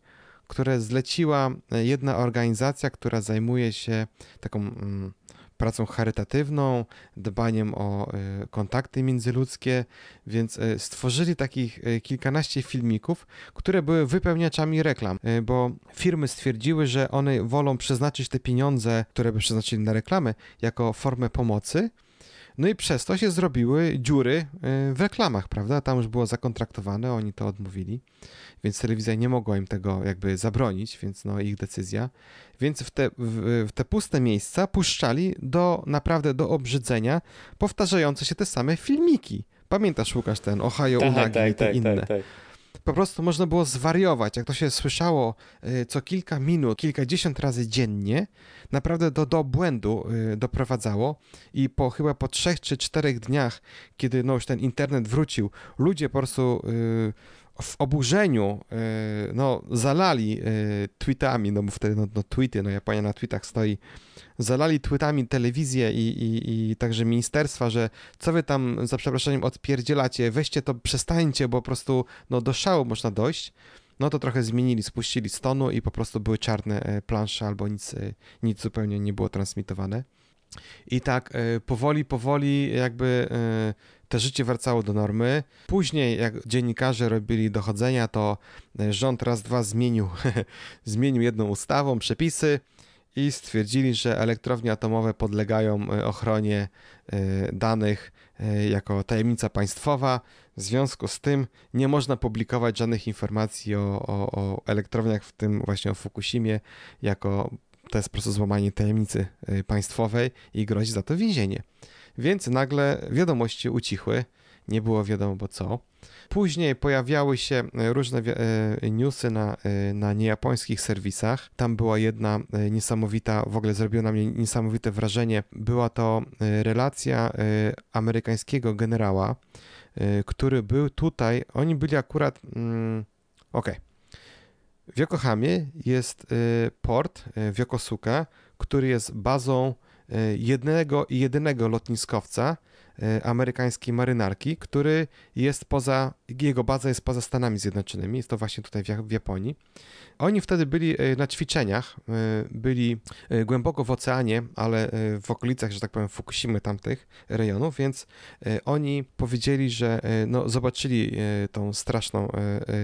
które zleciła jedna organizacja, która zajmuje się taką mm, pracą charytatywną, dbaniem o e, kontakty międzyludzkie, więc e, stworzyli takich e, kilkanaście filmików, które były wypełniaczami reklam, bo firmy stwierdziły, że one wolą przeznaczyć te pieniądze, które by przeznaczyli na reklamy, jako formę pomocy, no i przez to się zrobiły dziury w reklamach, prawda? Tam już było zakontraktowane, oni to odmówili, więc telewizja nie mogła im tego jakby zabronić, więc no ich decyzja. Więc w te, w, w te puste miejsca puszczali do naprawdę do obrzydzenia powtarzające się te same filmiki. Pamiętasz, Łukasz, ten Ohio tak, Unagi tak, i te tak, inne. Tak, tak. Po prostu można było zwariować, jak to się słyszało y, co kilka minut, kilkadziesiąt razy dziennie, naprawdę do, do błędu y, doprowadzało. I po chyba po trzech czy czterech dniach, kiedy no już ten internet wrócił, ludzie po prostu y, w oburzeniu e, no, zalali e, tweetami, no bo wtedy no, no, tweety, no Japonia na tweetach stoi, zalali tweetami telewizję i, i, i także ministerstwa, że co wy tam za przeproszeniem odpierdzielacie, weźcie to, przestańcie, bo po prostu no, do szału można dojść. No to trochę zmienili, spuścili z tonu i po prostu były czarne e, plansze albo nic, nic zupełnie nie było transmitowane. I tak powoli, powoli jakby te życie wracało do normy. Później, jak dziennikarze robili dochodzenia, to e, rząd raz, dwa zmienił, *laughs* zmienił jedną ustawą, przepisy i stwierdzili, że elektrownie atomowe podlegają e, ochronie e, danych jako tajemnica państwowa. W związku z tym nie można publikować żadnych informacji o, o, o elektrowniach, w tym właśnie o Fukushimie, jako to jest po prostu złamanie tajemnicy państwowej i grozi za to więzienie. Więc nagle wiadomości ucichły, nie było wiadomo co. Później pojawiały się e, różne e, newsy na, e, na niejapońskich serwisach. Tam była jedna niesamowita, w ogóle zrobiła na mnie niesamowite wrażenie. Była to relacja amerykańskiego generała, który był tutaj. Oni byli akurat. Mm, Okej. W Yokohamie jest port w Yokosuka, który jest bazą jednego i jedynego lotniskowca e, amerykańskiej marynarki, który jest poza, jego baza jest poza Stanami Zjednoczonymi, jest to właśnie tutaj w Japonii. Oni wtedy byli e, na ćwiczeniach, e, byli e, głęboko w oceanie, ale w okolicach, że tak powiem, Fukushimy tamtych rejonów, więc oni powiedzieli, że no, zobaczyli tą straszną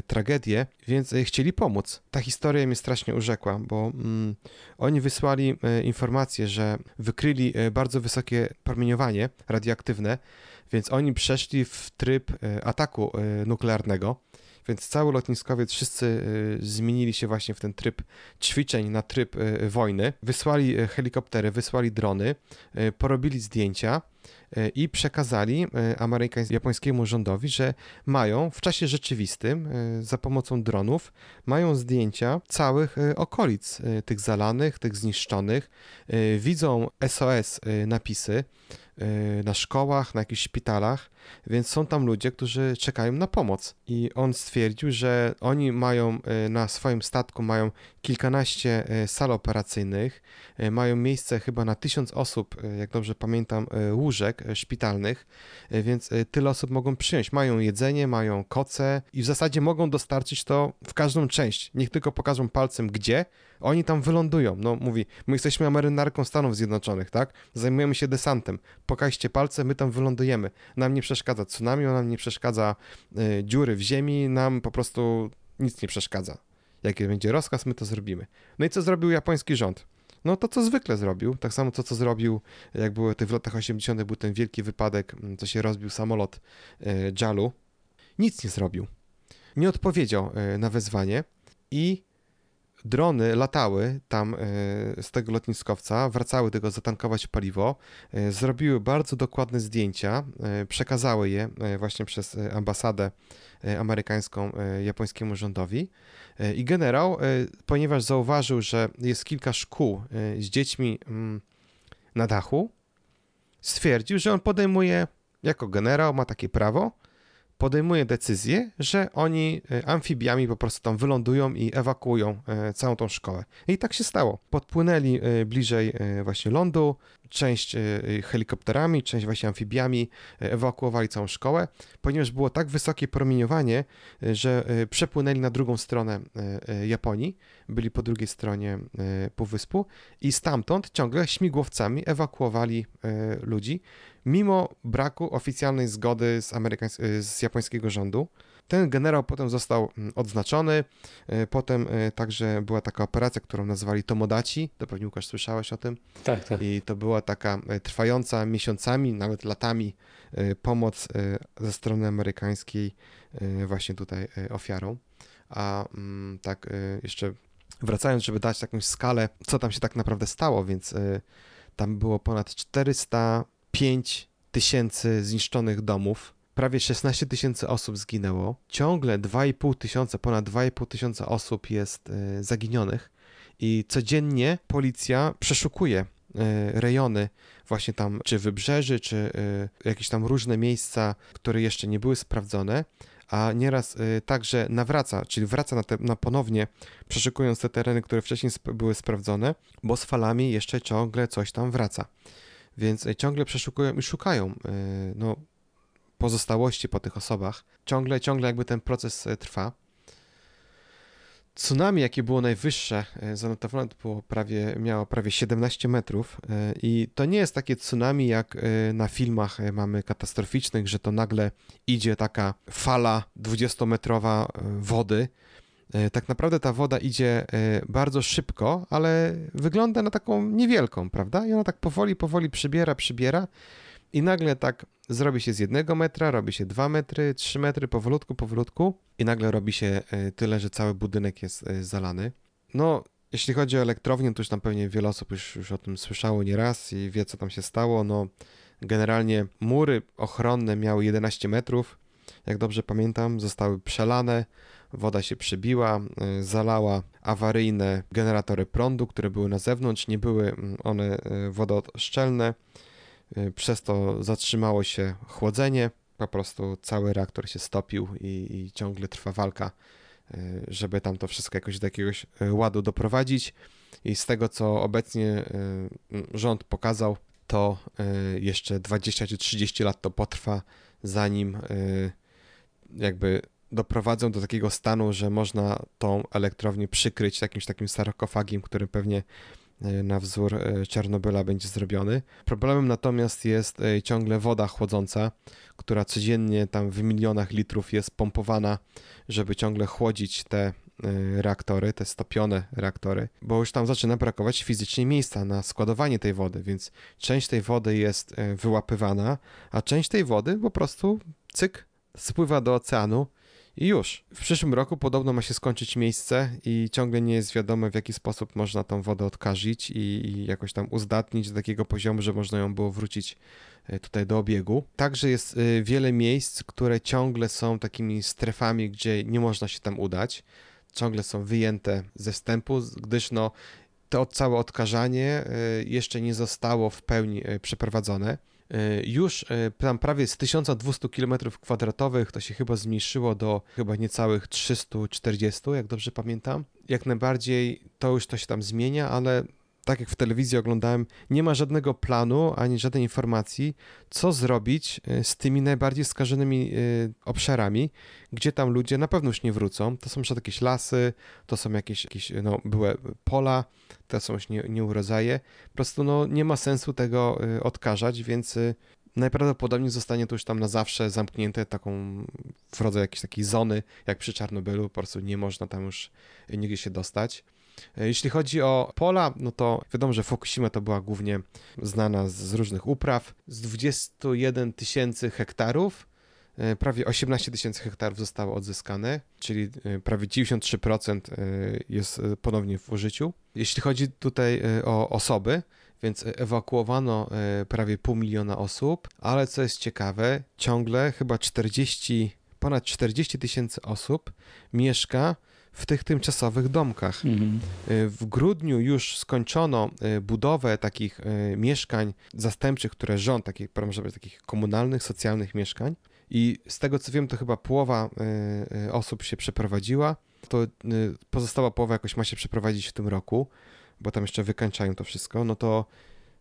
tragedię, więc chcieli pomóc. Ta historia mnie strasznie urzekła, bo mm, oni wysłali informację, że wykryli bardzo wysokie promieniowanie radioaktywne, więc oni przeszli w tryb ataku nuklearnego Więc cały lotniskowiec, wszyscy zmienili się właśnie w ten tryb ćwiczeń na tryb wojny. Wysłali helikoptery, wysłali drony, porobili zdjęcia E, i przekazali e, amerykańskiemu, rządowi, że mają w czasie rzeczywistym e, za pomocą dronów mają zdjęcia całych okolic tych zalanych, tych zniszczonych. Widzą SOS napisy na szkołach, na jakichś szpitalach, więc są tam ludzie, którzy czekają na pomoc. I on stwierdził, że oni mają na swoim statku mają kilkanaście sal operacyjnych, mają miejsce chyba na tysiąc osób, jak dobrze pamiętam, łóżek E, szpitalnych, e, więc e, tyle osób mogą przyjąć. Mają jedzenie, mają koce i w zasadzie mogą dostarczyć to w każdą część. Niech tylko pokażą palcem gdzie, oni tam wylądują. No mówi, my jesteśmy marynarką Stanów Zjednoczonych, tak? Zajmujemy się desantem. Pokażcie palce, my tam wylądujemy. Nam nie przeszkadza tsunami, nam nie przeszkadza y, dziury w ziemi, nam po prostu nic nie przeszkadza. Jaki będzie rozkaz, my to zrobimy. No i co zrobił japoński rząd? No to co zwykle zrobił, tak samo to co zrobił, jak były te w latach 80. był ten wielki wypadek, mm, co się rozbił samolot e, JALu. Nic nie zrobił. Nie odpowiedział e, na wezwanie i drony latały tam e, z tego lotniskowca, wracały tylko zatankować paliwo, zrobiły bardzo dokładne zdjęcia, przekazały je właśnie przez ambasadę amerykańską japońskiemu rządowi. E, I generał, e, ponieważ zauważył, że jest kilka szkół e, z dziećmi mm, na dachu, stwierdził, że on podejmuje, jako generał, ma takie prawo, podejmuje decyzję, że oni e, amfibiami po prostu tam wylądują i ewakuują e, całą tą szkołę. I tak się stało. Podpłynęli e, bliżej właśnie lądu, część helikopterami, część właśnie amfibiami, ewakuowali całą szkołę, ponieważ było tak wysokie promieniowanie, że przepłynęli na drugą stronę Japonii, byli po drugiej stronie półwyspu i stamtąd ciągle śmigłowcami ewakuowali ludzi mimo braku oficjalnej zgody z, y, z japońskiego rządu. Ten generał potem został mm, odznaczony. Y, potem y, także była taka operacja, którą nazwali Tomodaci. To pewnie Łukasz słyszałeś o tym. Tak, tak. I to była taka trwająca miesiącami, nawet latami pomoc ze strony amerykańskiej właśnie tutaj ofiarą. A mm, tak jeszcze wracając, żeby dać jakąś skalę, co tam się tak naprawdę stało, więc tam było ponad 400 5 tysięcy zniszczonych domów, prawie 16 tysięcy osób zginęło, ciągle 2,5 tysiąca, ponad 2,5 tysiąca osób jest y, zaginionych. I codziennie policja przeszukuje y, rejony właśnie tam, czy wybrzeży, czy y, jakieś tam różne miejsca, które jeszcze nie były sprawdzone, a nieraz także nawraca, czyli wraca na, te, na ponownie, przeszukując te tereny, które wcześniej były sprawdzone, bo z falami jeszcze ciągle coś tam wraca więc e, ciągle przeszukują i szukają e, no, pozostałości po tych osobach. Ciągle, ciągle jakby ten proces e, trwa. Tsunami, jakie było najwyższe, zanotowane to było prawie, miało prawie 17 metrów i to nie jest takie tsunami jak na filmach mamy katastroficznych, że to nagle idzie taka fala 20-metrowa wody tak naprawdę ta woda idzie e, bardzo szybko, ale wygląda na taką niewielką, prawda? I ona tak powoli, powoli przybiera, przybiera i nagle tak zrobi się z jednego metra, robi się dwa metry, trzy metry, powolutku, powolutku i nagle robi się e, tyle, że cały budynek jest zalany. No, jeśli chodzi o elektrownię, to już tam pewnie wiele osób już, już o tym słyszało nieraz i wie, co tam się stało. No, generalnie mury ochronne miały 11 metrów, jak dobrze pamiętam, zostały przelane, woda się przybiła, y, zalała awaryjne generatory prądu, które były na zewnątrz, nie były mm, one y, wodoszczelne, y, przez to zatrzymało się chłodzenie, po prostu cały reaktor się stopił i, i ciągle trwa walka, żeby tam to wszystko jakoś do jakiegoś ładu doprowadzić. I z tego, co obecnie rząd pokazał, to jeszcze 20 czy 30 lat to potrwa, zanim jakby doprowadzą do takiego stanu, że można tą elektrownię przykryć jakimś takim sarkofagiem, który pewnie e, na wzór e, Czarnobyla będzie zrobiony. Problemem natomiast jest e, ciągle woda chłodząca, która codziennie tam w milionach litrów jest pompowana, żeby ciągle chłodzić te reaktory, te stopione reaktory, bo już tam zaczyna brakować fizycznie miejsca na składowanie tej wody, więc część tej wody jest wyłapywana, a część tej wody po prostu cyk spływa do oceanu I już. W przyszłym roku podobno ma się skończyć miejsce i ciągle nie jest wiadomo, w jaki sposób można tą wodę odkażyć i, i jakoś tam uzdatnić do takiego poziomu, że można ją było wrócić e, tutaj do obiegu. Także jest e, wiele miejsc, które ciągle są takimi strefami, gdzie nie można się tam udać. Ciągle są wyjęte ze wstępu, gdyż no, to całe odkażanie e, jeszcze nie zostało w pełni przeprowadzone. E, już e, tam prawie z 1200 km2 to się chyba zmniejszyło do chyba niecałych 340, jak dobrze pamiętam. Jak najbardziej to już to się tam zmienia, ale tak jak w telewizji oglądałem, nie ma żadnego planu ani żadnej informacji, co zrobić e, z tymi najbardziej skażonymi obszarami, gdzie tam ludzie na pewno już nie wrócą. To są jeszcze jakieś lasy, to są jakieś, jakieś no, były pola, to są już nie, nieurodzaje. Po prostu no, nie ma sensu tego y, odkażać, więc najprawdopodobniej zostanie to już tam na zawsze zamknięte taką w rodzaju jakiejś takiej zony, jak przy Czarnobylu, po prostu nie można tam już nigdzie się dostać. Y, jeśli chodzi o pola, no to wiadomo, że Fukushima to była głównie znana z różnych upraw. Z 21 tysięcy hektarów E, prawie 18 tysięcy hektarów zostało odzyskane, czyli e, prawie 93% e, jest ponownie w użyciu. Jeśli chodzi tutaj o osoby, więc ewakuowano prawie pół miliona osób, ale co jest ciekawe, ciągle chyba 40, ponad 40 tysięcy osób mieszka w tych tymczasowych domkach. Mhm. W grudniu już skończono budowę takich mieszkań zastępczych, które rząd, takich, może być takich komunalnych, socjalnych mieszkań. I z tego co wiem, to chyba połowa y, y, osób się przeprowadziła. To y, pozostała połowa jakoś ma się przeprowadzić w tym roku, bo tam jeszcze wykańczają to wszystko. No to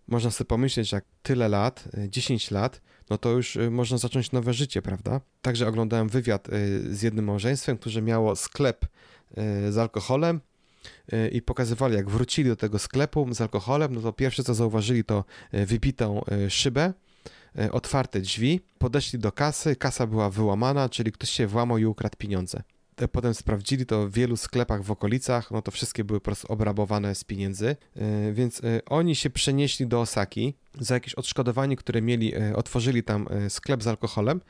można sobie pomyśleć, że jak tyle lat, 10 lat, no to już można zacząć nowe życie, prawda? Także oglądałem wywiad z jednym małżeństwem, które miało sklep z alkoholem i pokazywali, jak wrócili do tego sklepu z alkoholem, no to pierwsze co zauważyli to wybitą szybę, E, otwarte drzwi, podeszli do kasy, kasa była wyłamana, czyli ktoś się włamał i ukradł pieniądze. E, potem sprawdzili to w wielu sklepach w okolicach, no to wszystkie były po prostu obrabowane z pieniędzy, e, więc oni się przenieśli do Osaki za jakieś odszkodowanie, które mieli, otworzyli tam sklep z alkoholem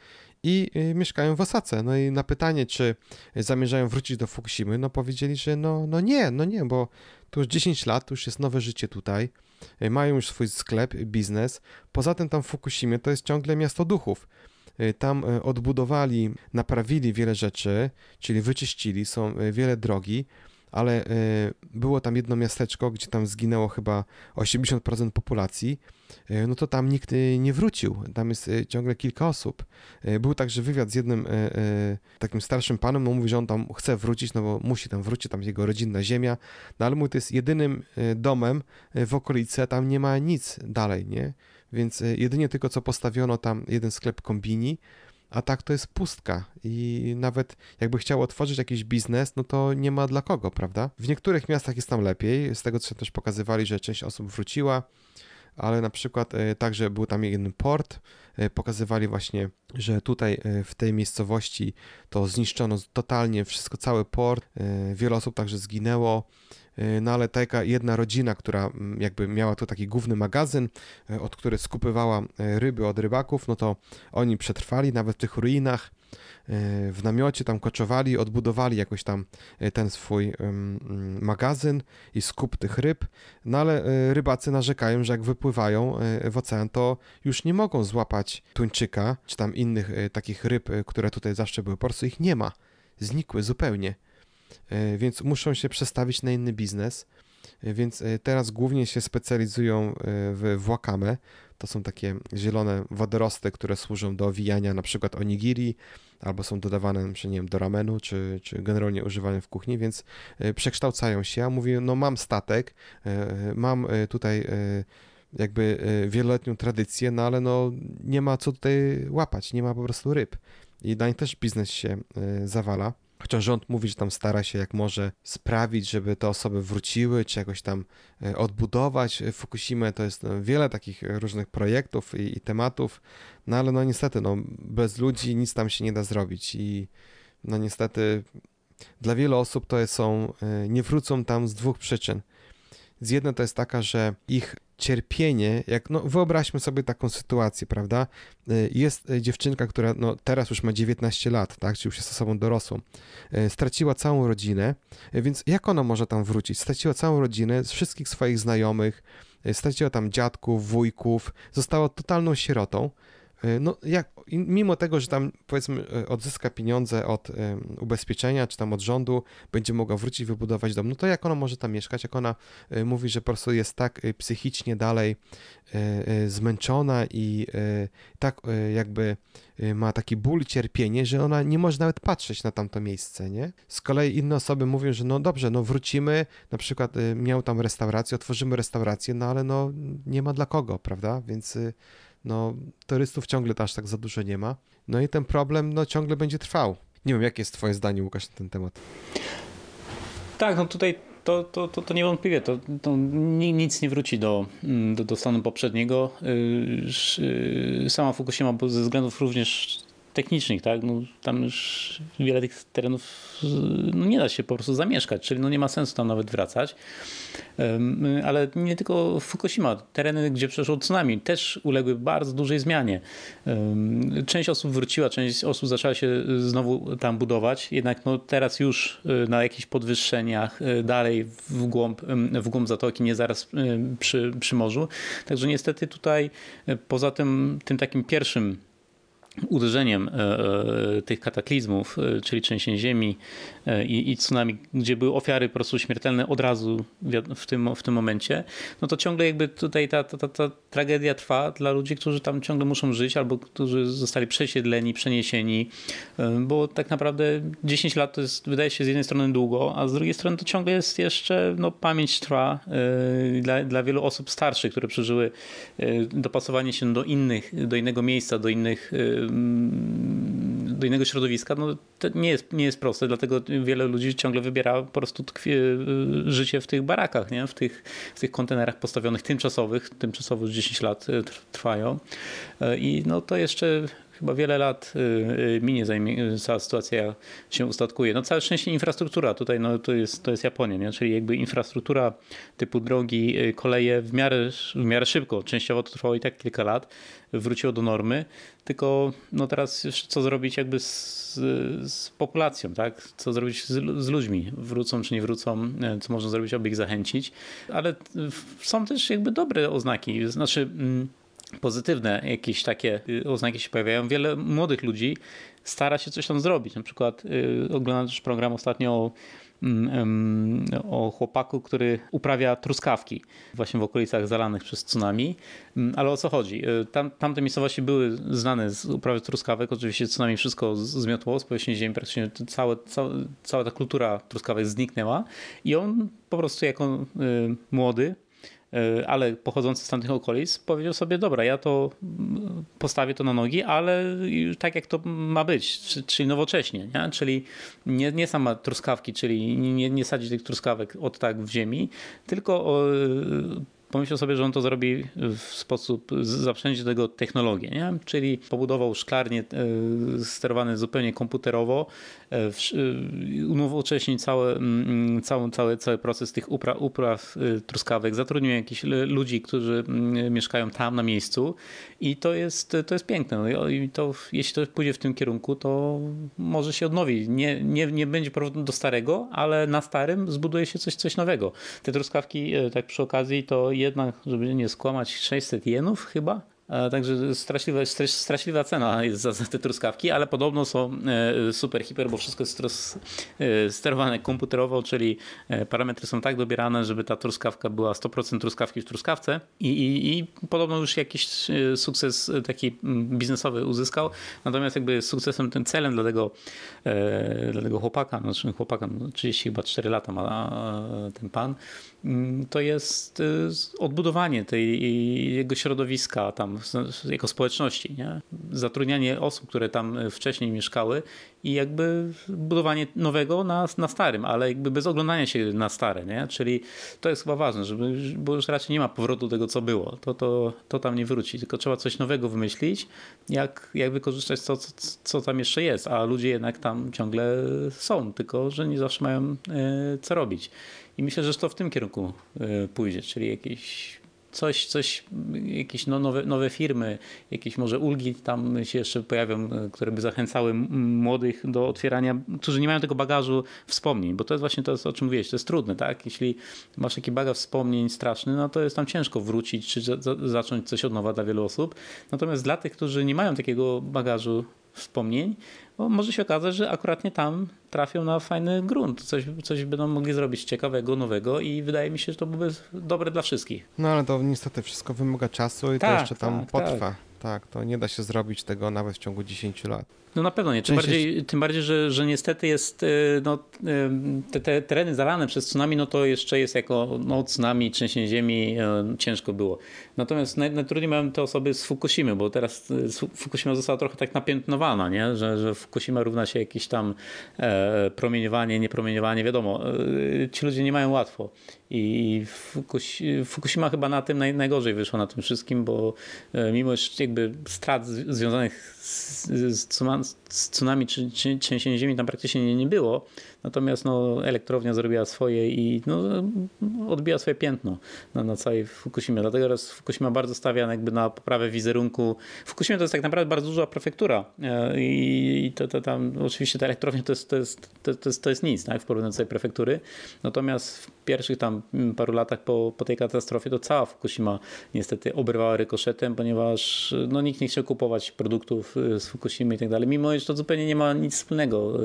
i mieszkają w Osace. No i na pytanie, czy zamierzają wrócić do Fukushimy, no powiedzieli, że no, no nie, no nie, bo to już 10 lat, już jest nowe życie tutaj. E, mają już swój sklep, biznes. Poza tym tam w Fukushimie to jest ciągle miasto duchów. E, tam e, odbudowali, naprawili wiele rzeczy, czyli wyczyścili, są wiele drogi, ale było tam jedno miasteczko, gdzie tam zginęło chyba 80% populacji, no to tam nikt nie wrócił. Tam jest ciągle kilka osób. Był także wywiad z jednym takim starszym panem, no mówi, że on tam chce wrócić, no bo musi tam wrócić, tam jego rodzinna ziemia, no ale mówi, to jest jedynym domem w okolicy, a tam nie ma nic dalej, nie? Więc jedynie tylko co postawiono tam jeden sklep kombini, a tak to jest pustka i nawet jakby chciał otworzyć jakiś biznes, no to nie ma dla kogo, prawda? W niektórych miastach jest tam lepiej, z tego co też pokazywali, że część osób wróciła, ale na przykład e, także był tam jeden port, e, pokazywali właśnie, że tutaj e, w tej miejscowości to zniszczono totalnie wszystko, cały port, wiele osób także zginęło, E, no ale taka jedna rodzina, która mm, jakby miała tu taki główny magazyn, e, od której skupywała e, ryby od rybaków, no to oni przetrwali nawet w tych ruinach, w namiocie tam koczowali, odbudowali jakoś tam ten swój mm, magazyn i skup tych ryb, no ale rybacy narzekają, że jak wypływają w ocean, to już nie mogą złapać tuńczyka, czy tam innych takich ryb, które tutaj zawsze były, po prostu ich nie ma, znikły zupełnie. E, więc muszą się przestawić na inny biznes. E, więc e, teraz głównie się specjalizują w wakame. To są takie zielone wodorosty, które służą do owijania na przykład onigiri, albo są dodawane nie wiem, do ramenu, czy, czy generalnie używane w kuchni, więc przekształcają się. Ja mówię, no mam statek, mam tutaj jakby wieloletnią tradycję, no ale no nie ma co tutaj łapać, nie ma po prostu ryb. I dań też biznes się zawala. Chociaż rząd mówi, że tam stara się jak może sprawić, żeby te osoby wróciły, czy jakoś tam e, odbudować Fukushimę. To jest no, wiele takich różnych projektów i, i, tematów, no ale no niestety, no, bez ludzi nic tam się nie da zrobić i no niestety dla wielu osób to są, e, nie wrócą tam z dwóch przyczyn. Z jedna to jest taka, że ich cierpienie, jak no wyobraźmy sobie taką sytuację, prawda? Y, jest y, dziewczynka, która no teraz już ma 19 lat, tak, czy już jest osobą dorosłą, y, straciła całą rodzinę, więc jak ona może tam wrócić? Straciła całą rodzinę, wszystkich swoich znajomych, straciła tam dziadków, wujków, została totalną sierotą, E, no, jak, mimo tego, że tam powiedzmy e, odzyska pieniądze od ubezpieczenia, czy tam od rządu, będzie mogła wrócić, wybudować dom, no to jak ona może tam mieszkać, jak ona e, mówi, że po prostu jest tak psychicznie dalej zmęczona i tak jakby ma taki ból, cierpienie, że ona nie może nawet patrzeć na tamto miejsce, nie? Z kolei inne osoby mówią, że no dobrze, no wrócimy, na przykład miał tam restaurację, otworzymy restaurację, no ale no nie ma dla kogo, prawda? Więc no turystów ciągle aż tak za dużo nie ma. No i ten problem no ciągle będzie trwał. Nie wiem, jakie jest twoje zdanie, Łukasz, na ten temat? Tak, no tutaj to, to, to, to niewątpliwie to, to nic nie wróci do, mm, do, do stanu poprzedniego. Y, y, sama Fukushima ze względów również technicznych, tak? No, tam już wiele tych terenów no, nie da się po prostu zamieszkać, czyli no, nie ma sensu tam nawet wracać. Ale nie tylko Fukushima, tereny, gdzie przeszło tsunami, też uległy bardzo dużej zmianie. Część osób wróciła, część osób zaczęła się znowu tam budować, jednak no, teraz już y, na jakichś podwyższeniach, y, dalej w głąb, w głąb zatoki, nie zaraz przy, przy morzu. Także niestety tutaj poza tym, tym takim pierwszym uderzeniem e, e, tych kataklizmów, e, czyli trzęsień ziemi i, tsunami, gdzie były ofiary po prostu śmiertelne od razu w tym, w tym momencie, no to ciągle jakby tutaj ta, ta, ta, ta tragedia trwa dla ludzi, którzy tam ciągle muszą żyć albo którzy zostali przesiedleni, przeniesieni, bo tak naprawdę 10 lat to jest, wydaje się z jednej strony długo, a z drugiej strony to ciągle jest jeszcze, no pamięć trwa dla, dla wielu osób starszych, które przeżyły dopasowanie się do innych, do innego miejsca, do innych do innego środowiska, no to nie jest, nie jest proste, dlatego wiele ludzi ciągle wybiera po prostu tkwie, y, życie w tych barakach, nie? W, tych, w tych kontenerach postawionych tymczasowych, tymczasowo już 10 lat y, trwają y, i no to jeszcze chyba wiele lat y, y, minie, zanim y, cała sytuacja się ustatkuje. No całe szczęście infrastruktura tutaj no, to, jest, to jest Japonia, nie? czyli jakby infrastruktura typu drogi, koleje w miarę, w miarę szybko, częściowo to trwało i tak kilka lat, wróciło do normy, tylko no teraz co zrobić jakby z, z populacją, tak? co zrobić z, z, ludźmi, wrócą czy nie wrócą, co można zrobić, aby ich zachęcić, ale są też jakby dobre oznaki, znaczy mm, pozytywne jakieś takie y, oznaki się pojawiają. Wiele młodych ludzi stara się coś tam zrobić. Na przykład yy, oglądam program ostatnio o, mm, o chłopaku, który uprawia truskawki właśnie w okolicach zalanych przez tsunami. Mm, ale o co chodzi? Y, tam, tamte miejscowości były znane z uprawy truskawek. Oczywiście tsunami wszystko zmiotło z powierzchni ziemi. Praktycznie całe, całe, cała ta kultura truskawek zniknęła i on po prostu jako y, młody ale pochodzący z tamtych okolic, powiedział sobie, dobra, ja to mm, postawię to na nogi, ale tak jak to ma być, czyli nowocześnie, nie? czyli nie, nie sama truskawki, czyli nie, nie sadzić tych truskawek od tak w ziemi, tylko pomyślał sobie, że on to zrobi w sposób, zaprzędzie do tego technologię, nie? czyli pobudował szklarnie e, sterowane zupełnie komputerowo, e, e, unowocześnił cały, mm, cały, cały, cały proces tych upraw, upraw truskawek, zatrudnił jakichś ludzi, którzy mm, mieszkają tam na miejscu i to jest, to jest piękne. No I to, jeśli to pójdzie w tym kierunku, to może się odnowi. Nie, nie, nie będzie powrotu do starego, ale na starym zbuduje się coś, coś nowego. Te truskawki, tak przy okazji, to jednak, żeby nie skłamać, 600 jenów chyba Także straszliwa, straszliwa cena jest za, za, te truskawki, ale podobno są e, super, hiper, bo wszystko jest e, sterowane komputerowo, czyli e, parametry są tak dobierane, żeby ta truskawka była 100% truskawki w truskawce i, i, i podobno już jakiś sukces taki biznesowy uzyskał. Natomiast jakby sukcesem, tym celem dla tego, dla tego chłopaka, znaczy chłopaka, no 30 chyba 4 lata ma ten pan, to jest odbudowanie tej jego środowiska tam jako społeczności. Nie? Zatrudnianie osób, które tam wcześniej mieszkały i jakby budowanie nowego na, na starym, ale jakby bez oglądania się na stare. Nie? Czyli to jest chyba ważne, żeby, bo już raczej nie ma powrotu tego, co było. To, to, to tam nie wróci, tylko trzeba coś nowego wymyślić, jak, jak wykorzystać to, co, co tam jeszcze jest, a ludzie jednak tam ciągle są, tylko że nie zawsze mają co robić. I myślę, że to w tym kierunku e, pójdzie, czyli jakieś coś, coś jakieś no, nowe, nowe firmy, jakieś może ulgi tam się jeszcze pojawią, które by zachęcały młodych do otwierania, którzy nie mają tego bagażu wspomnień, bo to jest właśnie to, o czym mówiłeś, to jest trudne, tak? Jeśli masz taki bagaż wspomnień straszny, no to jest tam ciężko wrócić, czy zacząć coś od nowa dla wielu osób. Natomiast dla tych, którzy nie mają takiego bagażu wspomnień, bo może się okazać, że akurat nie tam trafią na fajny grunt. Coś, coś będą mogli zrobić ciekawego, nowego i wydaje mi się, że to byłoby dobre dla wszystkich. No ale to niestety wszystko wymaga czasu i tak, to jeszcze tam tak, potrwa. Tak. Tak, to nie da się zrobić tego nawet w ciągu 10 lat. No na pewno nie. Tym bardziej, tym bardziej że, że niestety jest y, no, y, te, te, tereny zalane przez tsunami, no to jeszcze jest jako no, tsunami, trzęsienie ziemi, y, ciężko było. Natomiast naj, najtrudniej mają te osoby z Fukushimy, bo teraz Fukushima została trochę tak napiętnowana, nie? Że, że Fukushima równa się jakieś tam e, promieniowanie, niepromieniowanie. Wiadomo, e, ci ludzie nie mają łatwo. I Fukushima chyba na tym naj, najgorzej wyszła na tym wszystkim, bo e, mimo jakby strat związanych z, z, tsunami czy, trzęsieniem ziemi tam praktycznie nie, nie było, natomiast no, elektrownia zrobiła swoje i no, odbija swoje piętno na, na całej Fukushimie. Dlatego teraz Fukushima bardzo stawia jakby na poprawę wizerunku. Fukushima to jest tak naprawdę bardzo duża prefektura e, i to, to tam oczywiście ta elektrownia to jest, to jest, to, to jest, to jest nic tak, w porównaniu do tej prefektury. Natomiast w pierwszych tam paru latach po, po tej katastrofie to cała Fukushima niestety obrywała rykoszetem, ponieważ no, nikt nie chciał kupować produktów z Fukushimy i tak dalej, mimo że to zupełnie nie ma nic wspólnego e,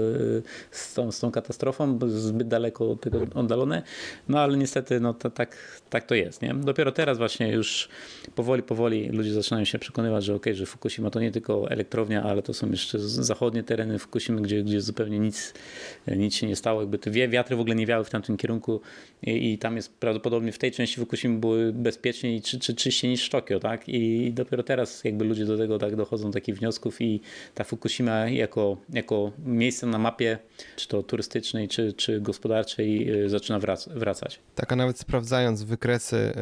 z tą, z tą katastrofą, zbyt daleko od tego oddalone, no ale niestety no, to, tak, tak to jest. Nie? Dopiero teraz właśnie już powoli, powoli ludzie zaczynają się przekonywać, że ok, że Fukushima to nie tylko elektrownia, ale to są jeszcze zachodnie tereny Fukushimy, gdzie, gdzie zupełnie nic, nic się nie stało. Jakby te wiatry w ogóle nie wiały w tamtym kierunku i, i tam jest prawdopodobnie w tej części Fukushimy były bezpieczniej czy, czy czyściej niż Tokio, tak? I dopiero teraz jakby ludzie do tego tak dochodzą takich i ta Fukushima jako, jako miejsce na mapie, czy to turystycznej, czy, czy gospodarczej y, zaczyna wracać. Tak, a nawet sprawdzając wykresy y,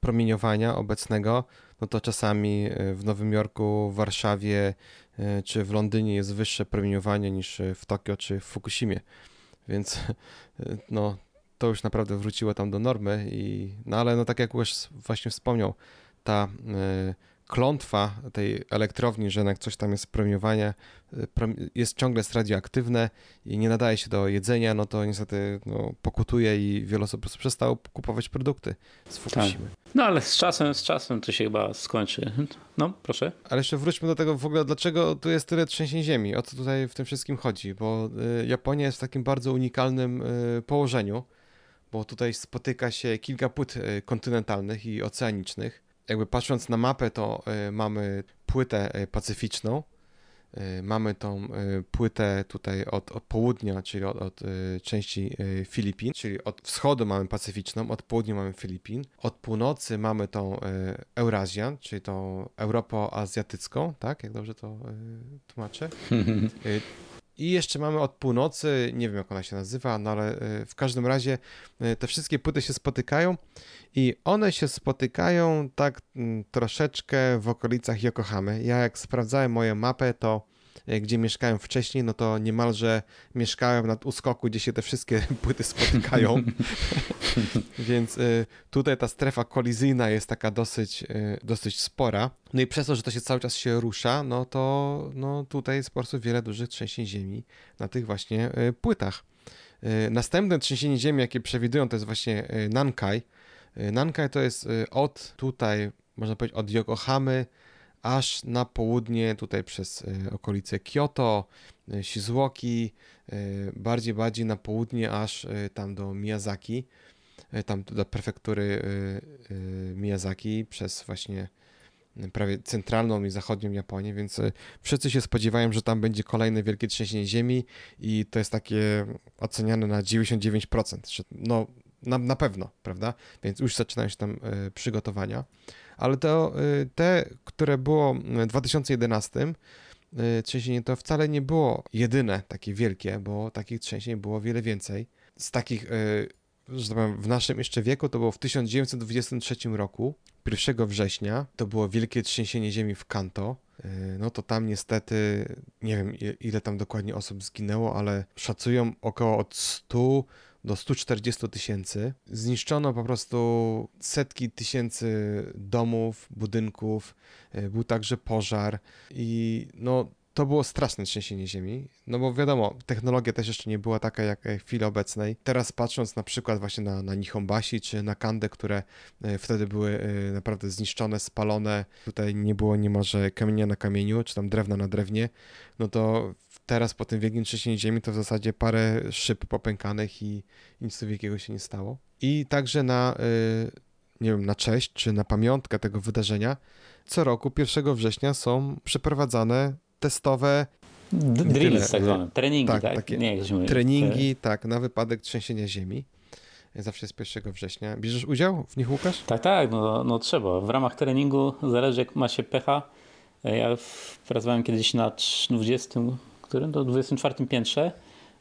promieniowania obecnego, no to czasami y, w Nowym Jorku, w Warszawie czy w Londynie jest wyższe promieniowanie niż w Tokio czy w Fukushimie. Więc no, to już naprawdę wróciło tam do normy i no ale no tak jak już właśnie wspomniał, ta klątwa tej elektrowni, że jak coś tam jest promieniowanie, y, jest ciągle jest radioaktywne i nie nadaje się do jedzenia, no to niestety no, pokutuje i wiele osób po prostu przestało kupować produkty z Fukushimy. Tak. No ale z czasem, z czasem to się chyba skończy. No, proszę. Ale jeszcze wróćmy do tego w ogóle, dlaczego tu jest tyle trzęsień ziemi, o co tutaj w tym wszystkim chodzi, bo y, Japonia jest w takim bardzo unikalnym y, położeniu, bo tutaj spotyka się kilka płyt kontynentalnych i oceanicznych jakby patrząc na mapę, to y, mamy płytę y, pacyficzną, y, mamy tą płytę tutaj od, od południa, czyli od, od części Filipin, czyli od wschodu mamy pacyficzną, od południa mamy Filipin, od północy mamy tą Eurazjan, czyli tą Europę azjatycką, tak? Jak dobrze to tłumaczę? *laughs* I jeszcze mamy od północy, nie wiem jak ona się nazywa, no ale w każdym razie te wszystkie płyty się spotykają i one się spotykają tak mm, troszeczkę w okolicach Yokohamy. Ja jak sprawdzałem moją mapę, to e, gdzie mieszkałem wcześniej, no to niemalże mieszkałem nad uskoku, gdzie się te wszystkie *laughs* płyty spotykają. *laughs* Więc y, tutaj ta strefa kolizyjna jest taka dosyć, y, dosyć spora. No i przez to, że to się cały czas się rusza, no to no tutaj jest po prostu wiele dużych trzęsień ziemi na tych właśnie płytach. Następne trzęsienie ziemi, jakie przewidują, to jest właśnie Nankai, Nankai to jest od tutaj, można powiedzieć, od Yokohamy aż na południe, tutaj przez y, okolice Kyoto, Shizuoki, bardziej, bardziej na południe, aż tam do Miyazaki, tam do prefektury Miyazaki, przez właśnie prawie centralną i zachodnią Japonię, więc wszyscy się spodziewają, że tam będzie kolejne wielkie trzęsienie ziemi i to jest takie oceniane na 99%, że no na, na pewno, prawda? Więc już zaczynają się tam przygotowania. Ale to, y, te, które było w 2011, y, trzęsienie to wcale nie było jedyne takie wielkie, bo takich trzęsień było wiele więcej. Z takich, że tak powiem, w naszym jeszcze wieku to było w 1923 roku, 1 września, to było wielkie trzęsienie ziemi w Kanto. No to tam niestety, nie wiem ile tam dokładnie osób zginęło, ale szacują około od 100 do 140 tysięcy. Zniszczono po prostu setki tysięcy domów, budynków, e, był także pożar. I no to było straszne trzęsienie ziemi, no bo wiadomo, technologia też jeszcze nie była taka jak w chwili obecnej. Teraz patrząc na przykład właśnie na, na Nihonbashi czy na Kandę, które e, wtedy były e, naprawdę zniszczone, spalone, tutaj nie było niemalże kamienia na kamieniu, czy tam drewna na drewnie, no to teraz po tym wielkim trzęsieniu ziemi to w zasadzie parę szyb popękanych i, i nic tu wielkiego się nie stało. I także na, e, nie wiem, na cześć czy na pamiątkę tego wydarzenia co roku 1 września są przeprowadzane testowe Drills tak zwane, treningi, tak? tak? Takie nie. Treningi, tak, na wypadek trzęsienia ziemi. Zawsze jest 1 września. Bierzesz udział w nich, Łukasz? Tak, tak, no, no trzeba. W ramach treningu zależy jak ma się pecha. Ja pracowałem kiedyś na 20, którym? To 24 piętrze.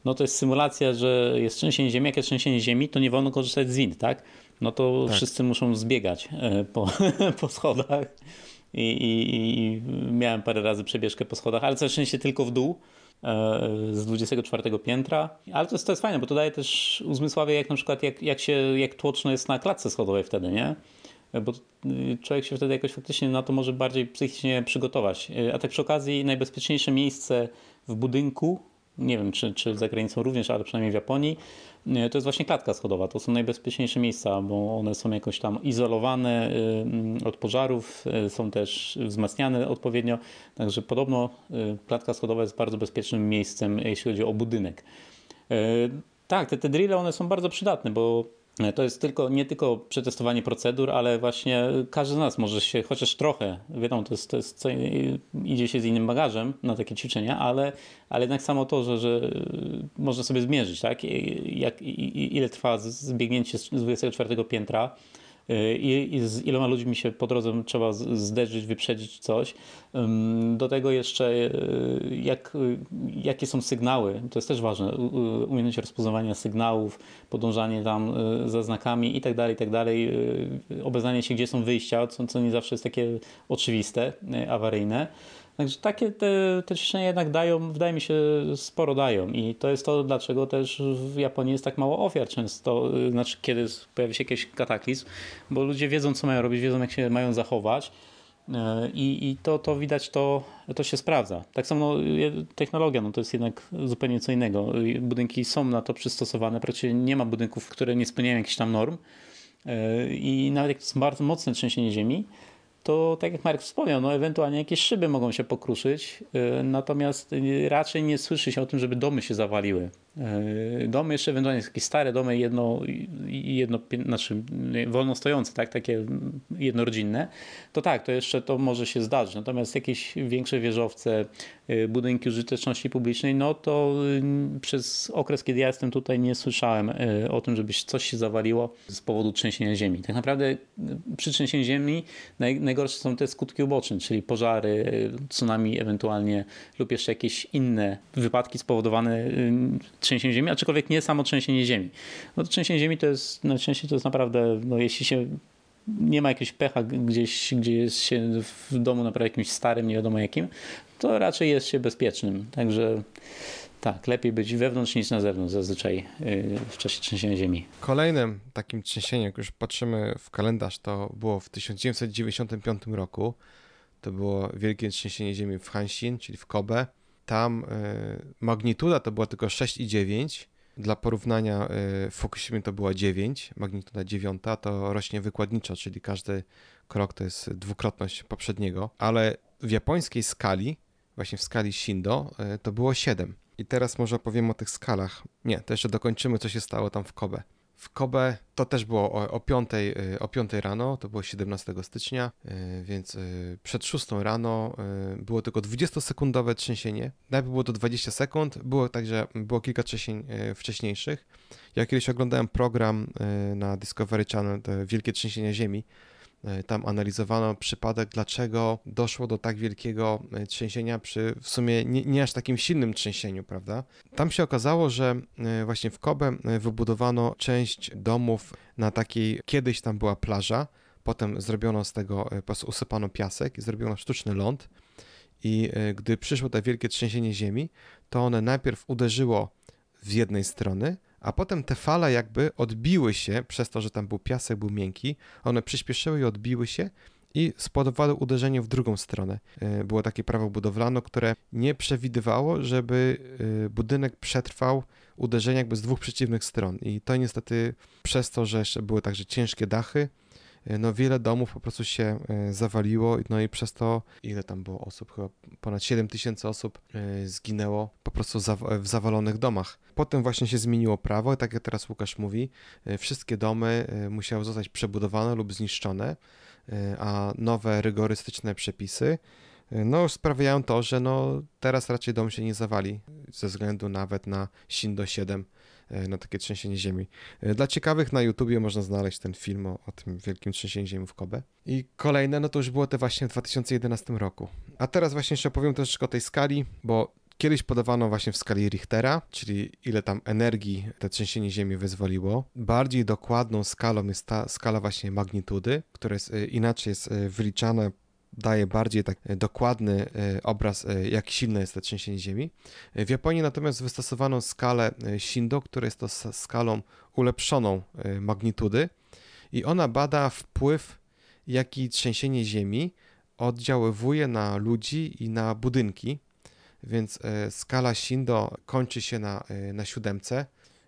No to jest symulacja, że jest trzęsienie ziemi. Jak jest trzęsienie ziemi, to nie wolno korzystać z wind, tak? No to tak. wszyscy muszą zbiegać e, po, *laughs* po schodach i, i, i miałem parę razy przebieżkę po schodach, ale całe szczęście tylko w dół e, z 24 piętra. Ale to jest, to jest fajne, bo to daje też uzmysławia, jak na przykład jak, jak, się, jak tłoczno jest na klatce schodowej wtedy, nie? Bo człowiek się wtedy jakoś faktycznie na to może bardziej psychicznie przygotować. E, a tak przy okazji najbezpieczniejsze miejsce w budynku nie wiem czy, czy za granicą również, ale przynajmniej w Japonii, to jest właśnie klatka schodowa. To są najbezpieczniejsze miejsca, bo one są jakoś tam izolowane y, od pożarów, y, są też wzmacniane odpowiednio. Także podobno klatka schodowa jest bardzo bezpiecznym miejscem, jeśli chodzi o budynek. Tak, te, te drille one są bardzo przydatne, bo to jest tylko, nie tylko przetestowanie procedur, ale właśnie każdy z nas może się chociaż trochę, wiadomo, to jest, to jest co, idzie się z innym bagażem na takie ćwiczenia, ale, ale jednak samo to, że, że można sobie zmierzyć, tak? Jak, ile trwa zbiegnięcie z 24 piętra, i, i z iloma ludźmi się po drodze trzeba zderzyć, wyprzedzić coś. Do tego jeszcze e, jak, jakie są sygnały, to jest też ważne, umiejętność rozpoznawania sygnałów, podążanie tam za znakami i tak dalej, i tak dalej, obeznanie się, gdzie są wyjścia, co, co nie zawsze jest takie oczywiste, awaryjne. Także takie te, te jednak dają, wydaje mi się, sporo dają i to jest to, dlaczego też w Japonii jest tak mało ofiar często, znaczy kiedy pojawi się jakiś kataklizm, bo ludzie wiedzą, co mają robić, wiedzą, jak się mają zachować e, i, i to, to widać, to, to się sprawdza. Tak samo no, technologia, no to jest jednak zupełnie co innego. Budynki są na to przystosowane, praktycznie nie ma budynków, które nie spełniają jakichś tam norm i nawet jak to jest bardzo mocne trzęsienie ziemi, to tak jak Marek wspomniał, no ewentualnie jakieś szyby mogą się pokruszyć, y, natomiast raczej nie słyszy się o tym, żeby domy się zawaliły. E, domy jeszcze ewentualnie jakieś stare domy, jedno, jedno znaczy wolno stojące, tak, takie jednorodzinne, to tak, to jeszcze to może się zdarzyć. Natomiast jakieś większe wieżowce, e, budynki użyteczności publicznej, no to y, przez okres, kiedy ja jestem tutaj, nie słyszałem e, o tym, żeby coś się zawaliło z powodu trzęsienia ziemi. Tak naprawdę przy trzęsieniu ziemi naj, najgorsze są te skutki uboczne, czyli pożary, tsunami ewentualnie lub jeszcze jakieś inne wypadki spowodowane trzęsienie ziemi, aczkolwiek nie samo trzęsienie ziemi. No to trzęsienie ziemi to jest, najczęściej to jest naprawdę, no jeśli się nie ma jakiegoś pecha gdzieś, gdzie jest się w domu naprawdę jakimś starym, nie wiadomo jakim, to raczej jest się bezpiecznym. Także tak, lepiej być wewnątrz niż na zewnątrz zazwyczaj y, w czasie trzęsienia ziemi. Kolejnym takim trzęsieniem, jak już patrzymy w kalendarz, to było w 1995 roku. To było wielkie trzęsienie ziemi w Hanshin, czyli w Kobe. Tam y, magnituda to była tylko 6,9. Dla porównania y, w Fukushimie to była 9, magnituda 9, to rośnie wykładniczo, czyli każdy krok to jest dwukrotność poprzedniego, ale w japońskiej skali, właśnie w skali Shindo, y, to było 7. I teraz może opowiem o tych skalach. Nie, to jeszcze dokończymy, co się stało tam w Kobe. W Kobe to też było o, o, 5, y, o 5 rano, to było 17 stycznia, y, więc y, przed 6 rano było tylko 20-sekundowe trzęsienie. Najpierw było to 20 sekund, było także było kilka trzęsień wcześniejszych. Ja kiedyś oglądałem program na Discovery Channel, Wielkie Trzęsienia Ziemi, tam analizowano przypadek, dlaczego doszło do tak wielkiego e, trzęsienia przy w sumie nie, nie, aż takim silnym trzęsieniu, prawda? Tam się okazało, że e, właśnie w Kobe wybudowano część domów na takiej, kiedyś tam była plaża, potem zrobiono z tego, po prostu usypano piasek i zrobiono sztuczny ląd i gdy przyszło to wielkie trzęsienie ziemi, to one najpierw uderzyło z jednej strony, a potem te fale jakby odbiły się, przez to, że tam był piasek, był miękki, one przyspieszyły i odbiły się i spowodowały uderzenie w drugą stronę. E, było takie prawo budowlane, które nie przewidywało, żeby e, budynek przetrwał uderzenie jakby z dwóch przeciwnych stron. I to niestety przez to, że były także ciężkie dachy, no wiele domów po prostu się zawaliło, no i przez to, ile tam było osób, chyba ponad 7 tysięcy osób zginęło po prostu w zawalonych domach. Potem właśnie się zmieniło prawo i tak jak teraz Łukasz mówi, wszystkie domy musiały zostać przebudowane lub zniszczone, E, a nowe rygorystyczne przepisy e, no, sprawiają to, że no, teraz raczej dom się nie zawali ze względu nawet na Shindo 7, e, na takie trzęsienie ziemi. Dla ciekawych na YouTubie można znaleźć ten film o, o, tym wielkim trzęsieniu ziemi w Kobe. I kolejne, no to już było te właśnie w 2011 roku. A teraz właśnie jeszcze opowiem troszeczkę o tej skali, bo Kiedyś podawano właśnie w skali Richtera, czyli ile tam energii to trzęsienie ziemi wyzwoliło. Bardziej dokładną skalą jest ta skala właśnie magnitudy, która jest y, inaczej jest wyliczana daje bardziej tak y, dokładny obraz, jak silne jest to trzęsienie ziemi. W Japonii natomiast wystosowano skalę Shindo, która jest to skalą ulepszoną magnitudy i ona bada wpływ, jaki trzęsienie ziemi oddziaływuje na ludzi i na budynki więc e, skala Shindo kończy się na, e, na siódemce,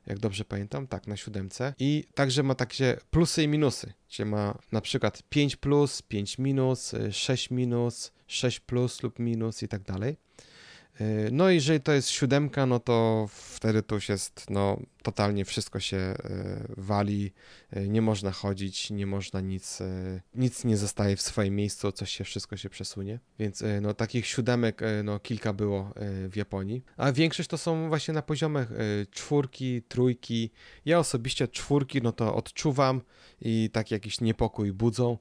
jak dobrze pamiętam, tak, na siódemce. I także ma takie plusy i minusy, czyli ma na przykład 5 plus, 5 minus, 6 e, minus, 6 plus lub minus i tak dalej. Y, no, jeżeli to jest siódemka, no to wtedy to już jest, no, totalnie wszystko się y, wali, y, nie można chodzić, nie można nic, nic nie zostaje w swoim miejscu, coś się, wszystko się przesunie. Więc, no, takich siódemek, no, kilka było w Japonii, a większość to są właśnie na poziomach czwórki, trójki. Ja osobiście czwórki, no to odczuwam i tak jakiś niepokój budzą,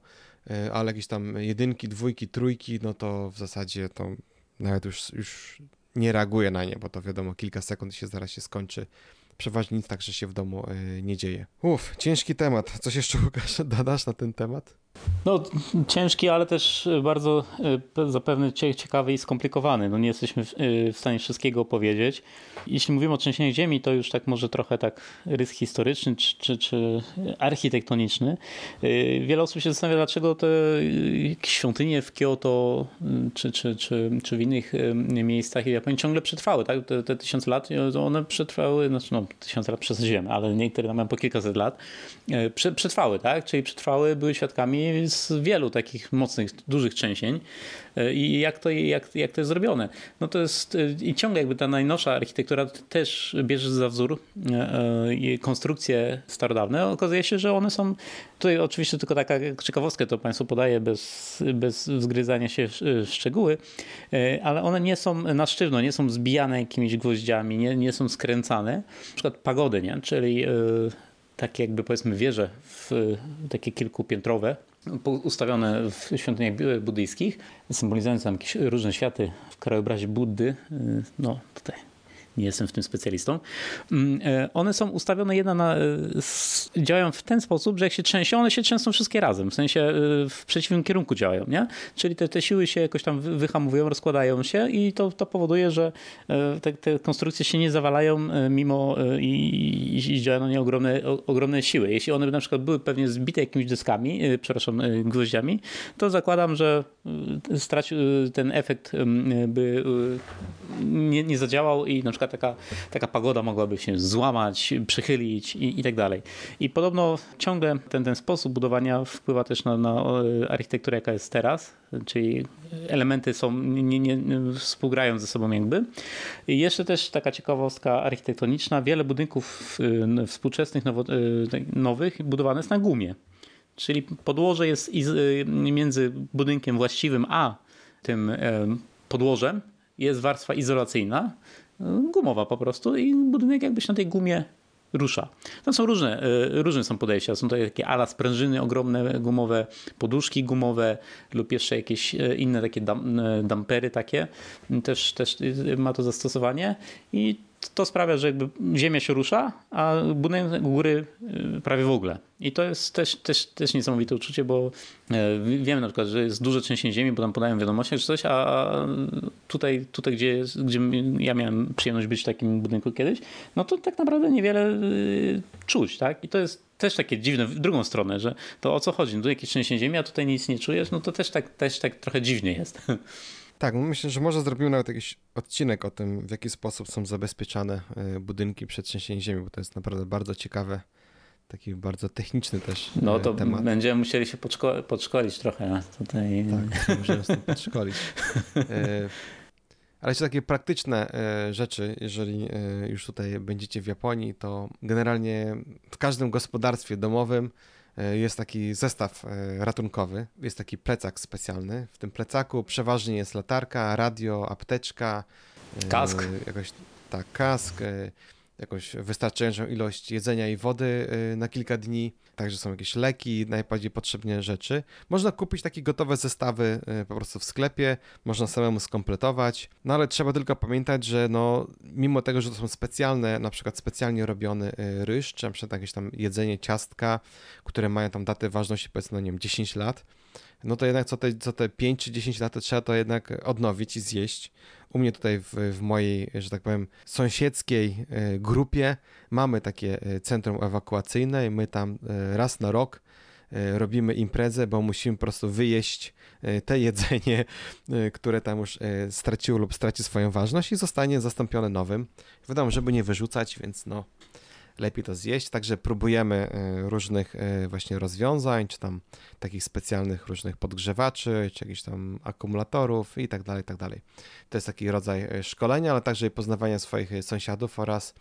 ale jakieś tam jedynki, dwójki, trójki, no to w zasadzie to nawet już, już nie reaguje na nie, bo to wiadomo, kilka sekund się zaraz się skończy. Przeważnie nic także się w domu y, nie dzieje. Uff, ciężki temat. Coś jeszcze Łukasz *laughs* dodasz na ten temat? No, ciężki, ale też bardzo e, zapewne ciekawy i skomplikowany. No, nie jesteśmy e, w stanie wszystkiego opowiedzieć. Jeśli mówimy o trzęsieniach ziemi, to już tak może trochę tak rys historyczny czy, czy, czy architektoniczny. E, wiele osób się zastanawia, dlaczego te świątynie w Kyoto czy, czy, czy, czy w innych miejscach w Japonii ciągle przetrwały. Tak? Te, te tysiące lat one przetrwały, znaczy no, tysiące lat ziemię, ale niektóre mają po kilkaset lat. Przetrwały, tak? czyli przetrwały, były świadkami z wielu takich mocnych, dużych trzęsień e, i jak to, jak, jak to jest zrobione. No to jest e, i ciągle jakby ta najnowsza architektura też bierze za wzór e, konstrukcje starodawne. Okazuje się, że one są, tutaj oczywiście tylko taka ciekawostkę to Państwu podaję bez, bez wzgryzania się w szczegóły, ale one nie są na sztywno, nie są zbijane jakimiś gwoździami, nie, nie są skręcane. Na przykład pagody, nie? czyli takie jakby powiedzmy wieże w, takie kilkupiętrowe, ustawione w świątyniach buddyjskich, symbolizujące tam jakieś różne światy w krajobrazie Buddy. Y, no tutaj nie jestem w tym specjalistą. Mm, e, one są ustawione jedna na, e, działają w ten sposób, że jak się trzęsie, one się trzęsą wszystkie razem, w sensie e, w przeciwnym kierunku działają, nie? Czyli te, te siły się jakoś tam wyhamowują, rozkładają się i to, to powoduje, że te, te konstrukcje się nie zawalają mimo i, i działają na nie ogromne, ogromne siły. Jeśli one by na przykład były pewnie zbite jakimiś dyskami, przepraszam, gwoździami, to zakładam, że stracił ten efekt by nie, nie zadziałał i na przykład taka, taka pagoda mogłaby się złamać, przychylić i, i tak dalej. I podobno ciągle ten, ten sposób budowania wpływa też na, na architekturę, jaka jest teraz, czyli elementy są, nie, nie, współgrają ze sobą jakby. I jeszcze też taka ciekawostka architektoniczna, wiele budynków y, współczesnych, nowo, y, nowych budowane jest na gumie. Czyli podłoże jest między budynkiem właściwym a tym podłożem jest warstwa izolacyjna, gumowa po prostu i budynek jakbyś na tej gumie rusza. To są różne, e, różne są podejścia. Są to takie ala sprężyny ogromne, gumowe, poduszki gumowe lub jeszcze jakieś e, inne takie e, dampery takie. Też, też ma to zastosowanie i to sprawia, że jakby ziemia się rusza, a budynek góry y, prawie w ogóle. I to jest też, też, też niesamowite uczucie, bo e, wiemy na przykład, że jest duże trzęsienie ziemi, bo tam podają wiadomości czy coś, a tutaj, tutaj gdzie, gdzie ja miałem przyjemność być w takim budynku kiedyś, no to tak naprawdę niewiele y, czuć, tak? I to jest też takie dziwne w drugą stronę, że to o co chodzi? No tu jakieś trzęsienie ziemi, a tutaj nic nie czujesz, no to też tak, też tak trochę dziwnie jest. *laughs* Tak, myślę, że może zrobimy nawet jakiś odcinek o tym, w jaki sposób są zabezpieczane e, budynki przed trzęsieniem ziemi, bo to jest naprawdę bardzo ciekawe, taki bardzo techniczny też No to temat. będziemy musieli się podszko podszkolić trochę tutaj. Tak, możemy się podszkolić. E, ale jeszcze takie praktyczne e, rzeczy, jeżeli już tutaj będziecie w Japonii, to generalnie w każdym gospodarstwie domowym E, jest taki zestaw e, ratunkowy, jest taki plecak specjalny. W tym plecaku przeważnie jest latarka, radio, apteczka, e, kask. Jakoś, tak, kask, jakąś wystarczającą ilość jedzenia i wody na kilka dni. Także są jakieś leki, najbardziej potrzebne rzeczy. Można kupić takie gotowe zestawy po prostu w sklepie, można samemu skompletować, no ale trzeba tylko pamiętać, że no, mimo tego, że to są specjalne, na przykład specjalnie robiony ryż, czy na przykład jakieś tam jedzenie, ciastka, które mają tam datę ważności powiedzmy, no nie wiem, 10 lat, no to jednak co te, co te 5 czy 10 lat trzeba to jednak odnowić i zjeść. U mnie tutaj w, w mojej, że tak powiem, sąsiedzkiej e, grupie mamy takie e, centrum ewakuacyjne i my tam e, raz na rok robimy imprezę, bo musimy po prostu wyjeść te *laughs* jedzenie, które tam już straciło lub straci swoją ważność i zostanie zastąpione nowym. Wiadomo, żeby nie wyrzucać, więc no lepiej to zjeść. Także próbujemy e, różnych e, właśnie rozwiązań, czy tam takich specjalnych różnych podgrzewaczy, czy jakichś tam akumulatorów i tak dalej, i tak dalej. To jest taki rodzaj e, szkolenia, ale także poznawania swoich sąsiadów oraz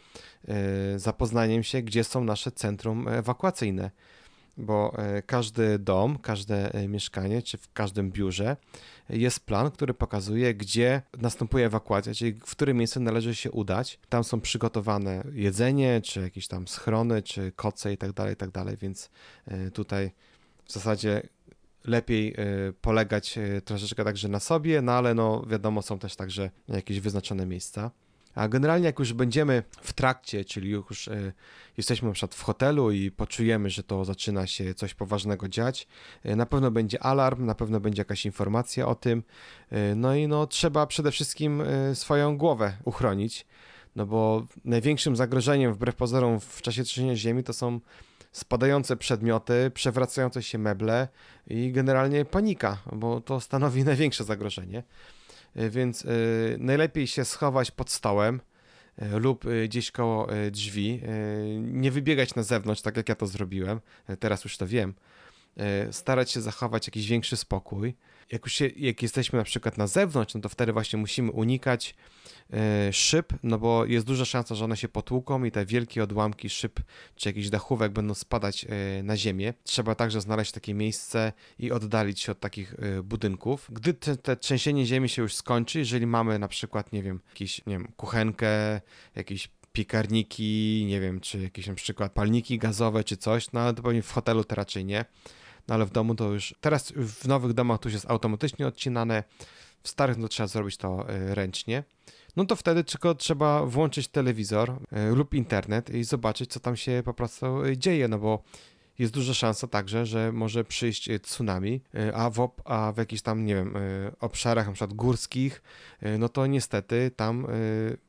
zapoznaniem się, gdzie są nasze centrum ewakuacyjne bo e, każdy dom, każde e, mieszkanie, czy w każdym biurze jest plan, który pokazuje, gdzie następuje ewakuacja, czyli w którym miejscu należy się udać. Tam są przygotowane jedzenie, czy jakieś tam schrony, czy koce i tak dalej, i tak więc e, tutaj w zasadzie lepiej polegać troszeczkę także na sobie, no ale no wiadomo, są też także jakieś wyznaczone miejsca. A generalnie jak już będziemy w trakcie, czyli już e, jesteśmy na przykład w hotelu i poczujemy, że to zaczyna się coś poważnego dziać, e, na pewno będzie alarm, na pewno będzie jakaś informacja o tym. E, no i no trzeba przede wszystkim swoją głowę uchronić, no bo największym zagrożeniem wbrew pozorom w czasie trzęsienia ziemi to są spadające przedmioty, przewracające się meble i generalnie panika, bo to stanowi *laughs* największe zagrożenie. E, więc e, najlepiej się schować pod stołem e, lub gdzieś koło drzwi, nie wybiegać na zewnątrz, tak jak ja to zrobiłem, teraz już to wiem, starać się zachować jakiś większy spokój. Jak, już się, jak jesteśmy na przykład na zewnątrz, no to wtedy właśnie musimy unikać E, szyb, no bo jest duża szansa, że one się potłuką i te wielkie odłamki szyb czy jakichś dachówek będą spadać e, na ziemię. Trzeba także znaleźć takie miejsce i oddalić się od takich e, budynków. Gdy te, te trzęsienie ziemi się już skończy, jeżeli mamy na przykład, nie wiem, jakiś, nie wiem, kuchenkę, jakieś piekarniki, nie wiem, czy jakieś na przykład palniki gazowe, czy coś, no ale to pewnie w hotelu to raczej nie. No ale w domu to już, teraz w nowych domach to już jest automatycznie odcinane, w starych no trzeba zrobić to ręcznie. No to wtedy tylko trzeba włączyć telewizor e, lub internet i zobaczyć, co tam się po prostu e, dzieje, no bo jest duża szansa także, że może przyjść e, tsunami, a w, a w jakichś tam, nie wiem, obszarach na przykład górskich, no to niestety tam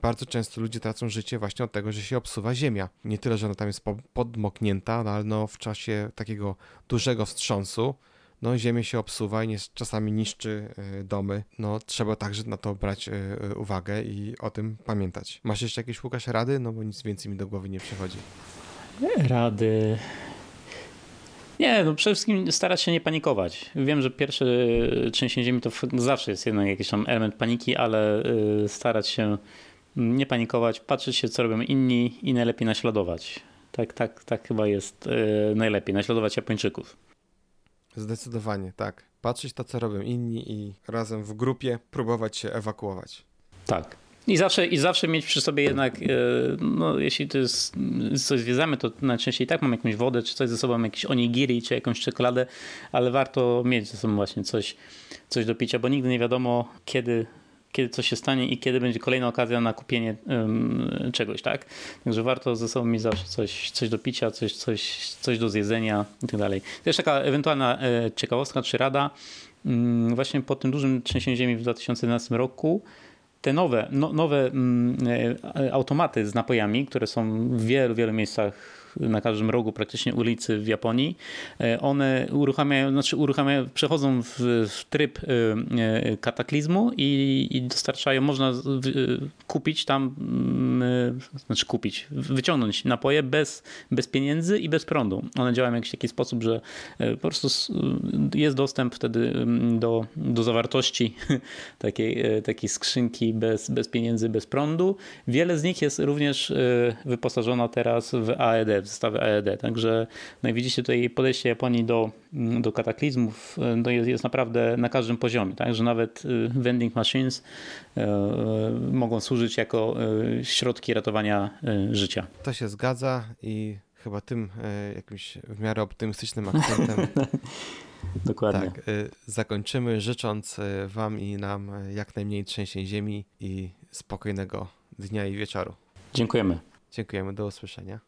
bardzo często ludzie tracą życie właśnie od tego, że się obsuwa ziemia. Nie tyle, że ona tam jest podmoknięta, no ale no w czasie takiego dużego wstrząsu no ziemię się obsuwa i czasami niszczy e, domy. No trzeba także na to brać e, e, uwagę i o tym pamiętać. Masz jeszcze jakieś, Łukasz, rady? No bo nic więcej mi do głowy nie przychodzi. Rady... Nie, no przede wszystkim starać się nie panikować. Wiem, że pierwsze trzęsienie ziemi to zawsze jest jednak jakiś tam element paniki, ale starać się nie panikować, patrzeć się, co robią inni i najlepiej naśladować. Tak, tak, tak chyba jest najlepiej, naśladować Japończyków. Zdecydowanie, tak. Patrzeć to, co robią inni i razem w grupie próbować się ewakuować. Tak. I zawsze, I zawsze mieć przy sobie jednak, e, no jeśli to jest coś zwiedzamy, to najczęściej tak mam jakąś wodę, czy coś ze sobą, jakiś onigiri, czy jakąś czekoladę, ale warto mieć ze sobą właśnie coś, coś do picia, bo nigdy nie wiadomo, kiedy kiedy coś się stanie i kiedy będzie kolejna okazja na kupienie um, czegoś, tak? Także warto ze sobą mieć zawsze coś, coś do picia, coś, coś, coś do zjedzenia i tak dalej. Też taka ewentualna e, ciekawostka czy rada, um, właśnie po tym dużym trzęsieniu ziemi w 2011 roku te nowe, no, nowe um, automaty z napojami, które są w wielu, wielu miejscach na każdym rogu praktycznie ulicy w Japonii, e, one uruchamiają, znaczy uruchamiają, przechodzą w, w tryb e, e, kataklizmu i, i, dostarczają, można kupić tam, mm, znaczy kupić, wyciągnąć napoje bez, bez pieniędzy i bez prądu. One działają w jakiś taki sposób, że po prostu jest dostęp wtedy mm, do, do zawartości *laughs* takiej, takiej skrzynki bez, bez pieniędzy, bez prądu. Wiele z nich jest również wyposażona teraz w AED, zestawy AED. Także no widzicie tutaj podejście Japonii do, do kataklizmów no jest, jest naprawdę na każdym poziomie. Tak? Że nawet y, vending machines e, mogą służyć jako e, środki ratowania e, życia. To się zgadza i chyba tym jakimś w miarę optymistycznym akcentem *laughs* Dokładnie. Tak, zakończymy życząc Wam i nam jak najmniej trzęsień ziemi i spokojnego dnia i wieczoru. Dziękujemy. Dziękujemy, do usłyszenia.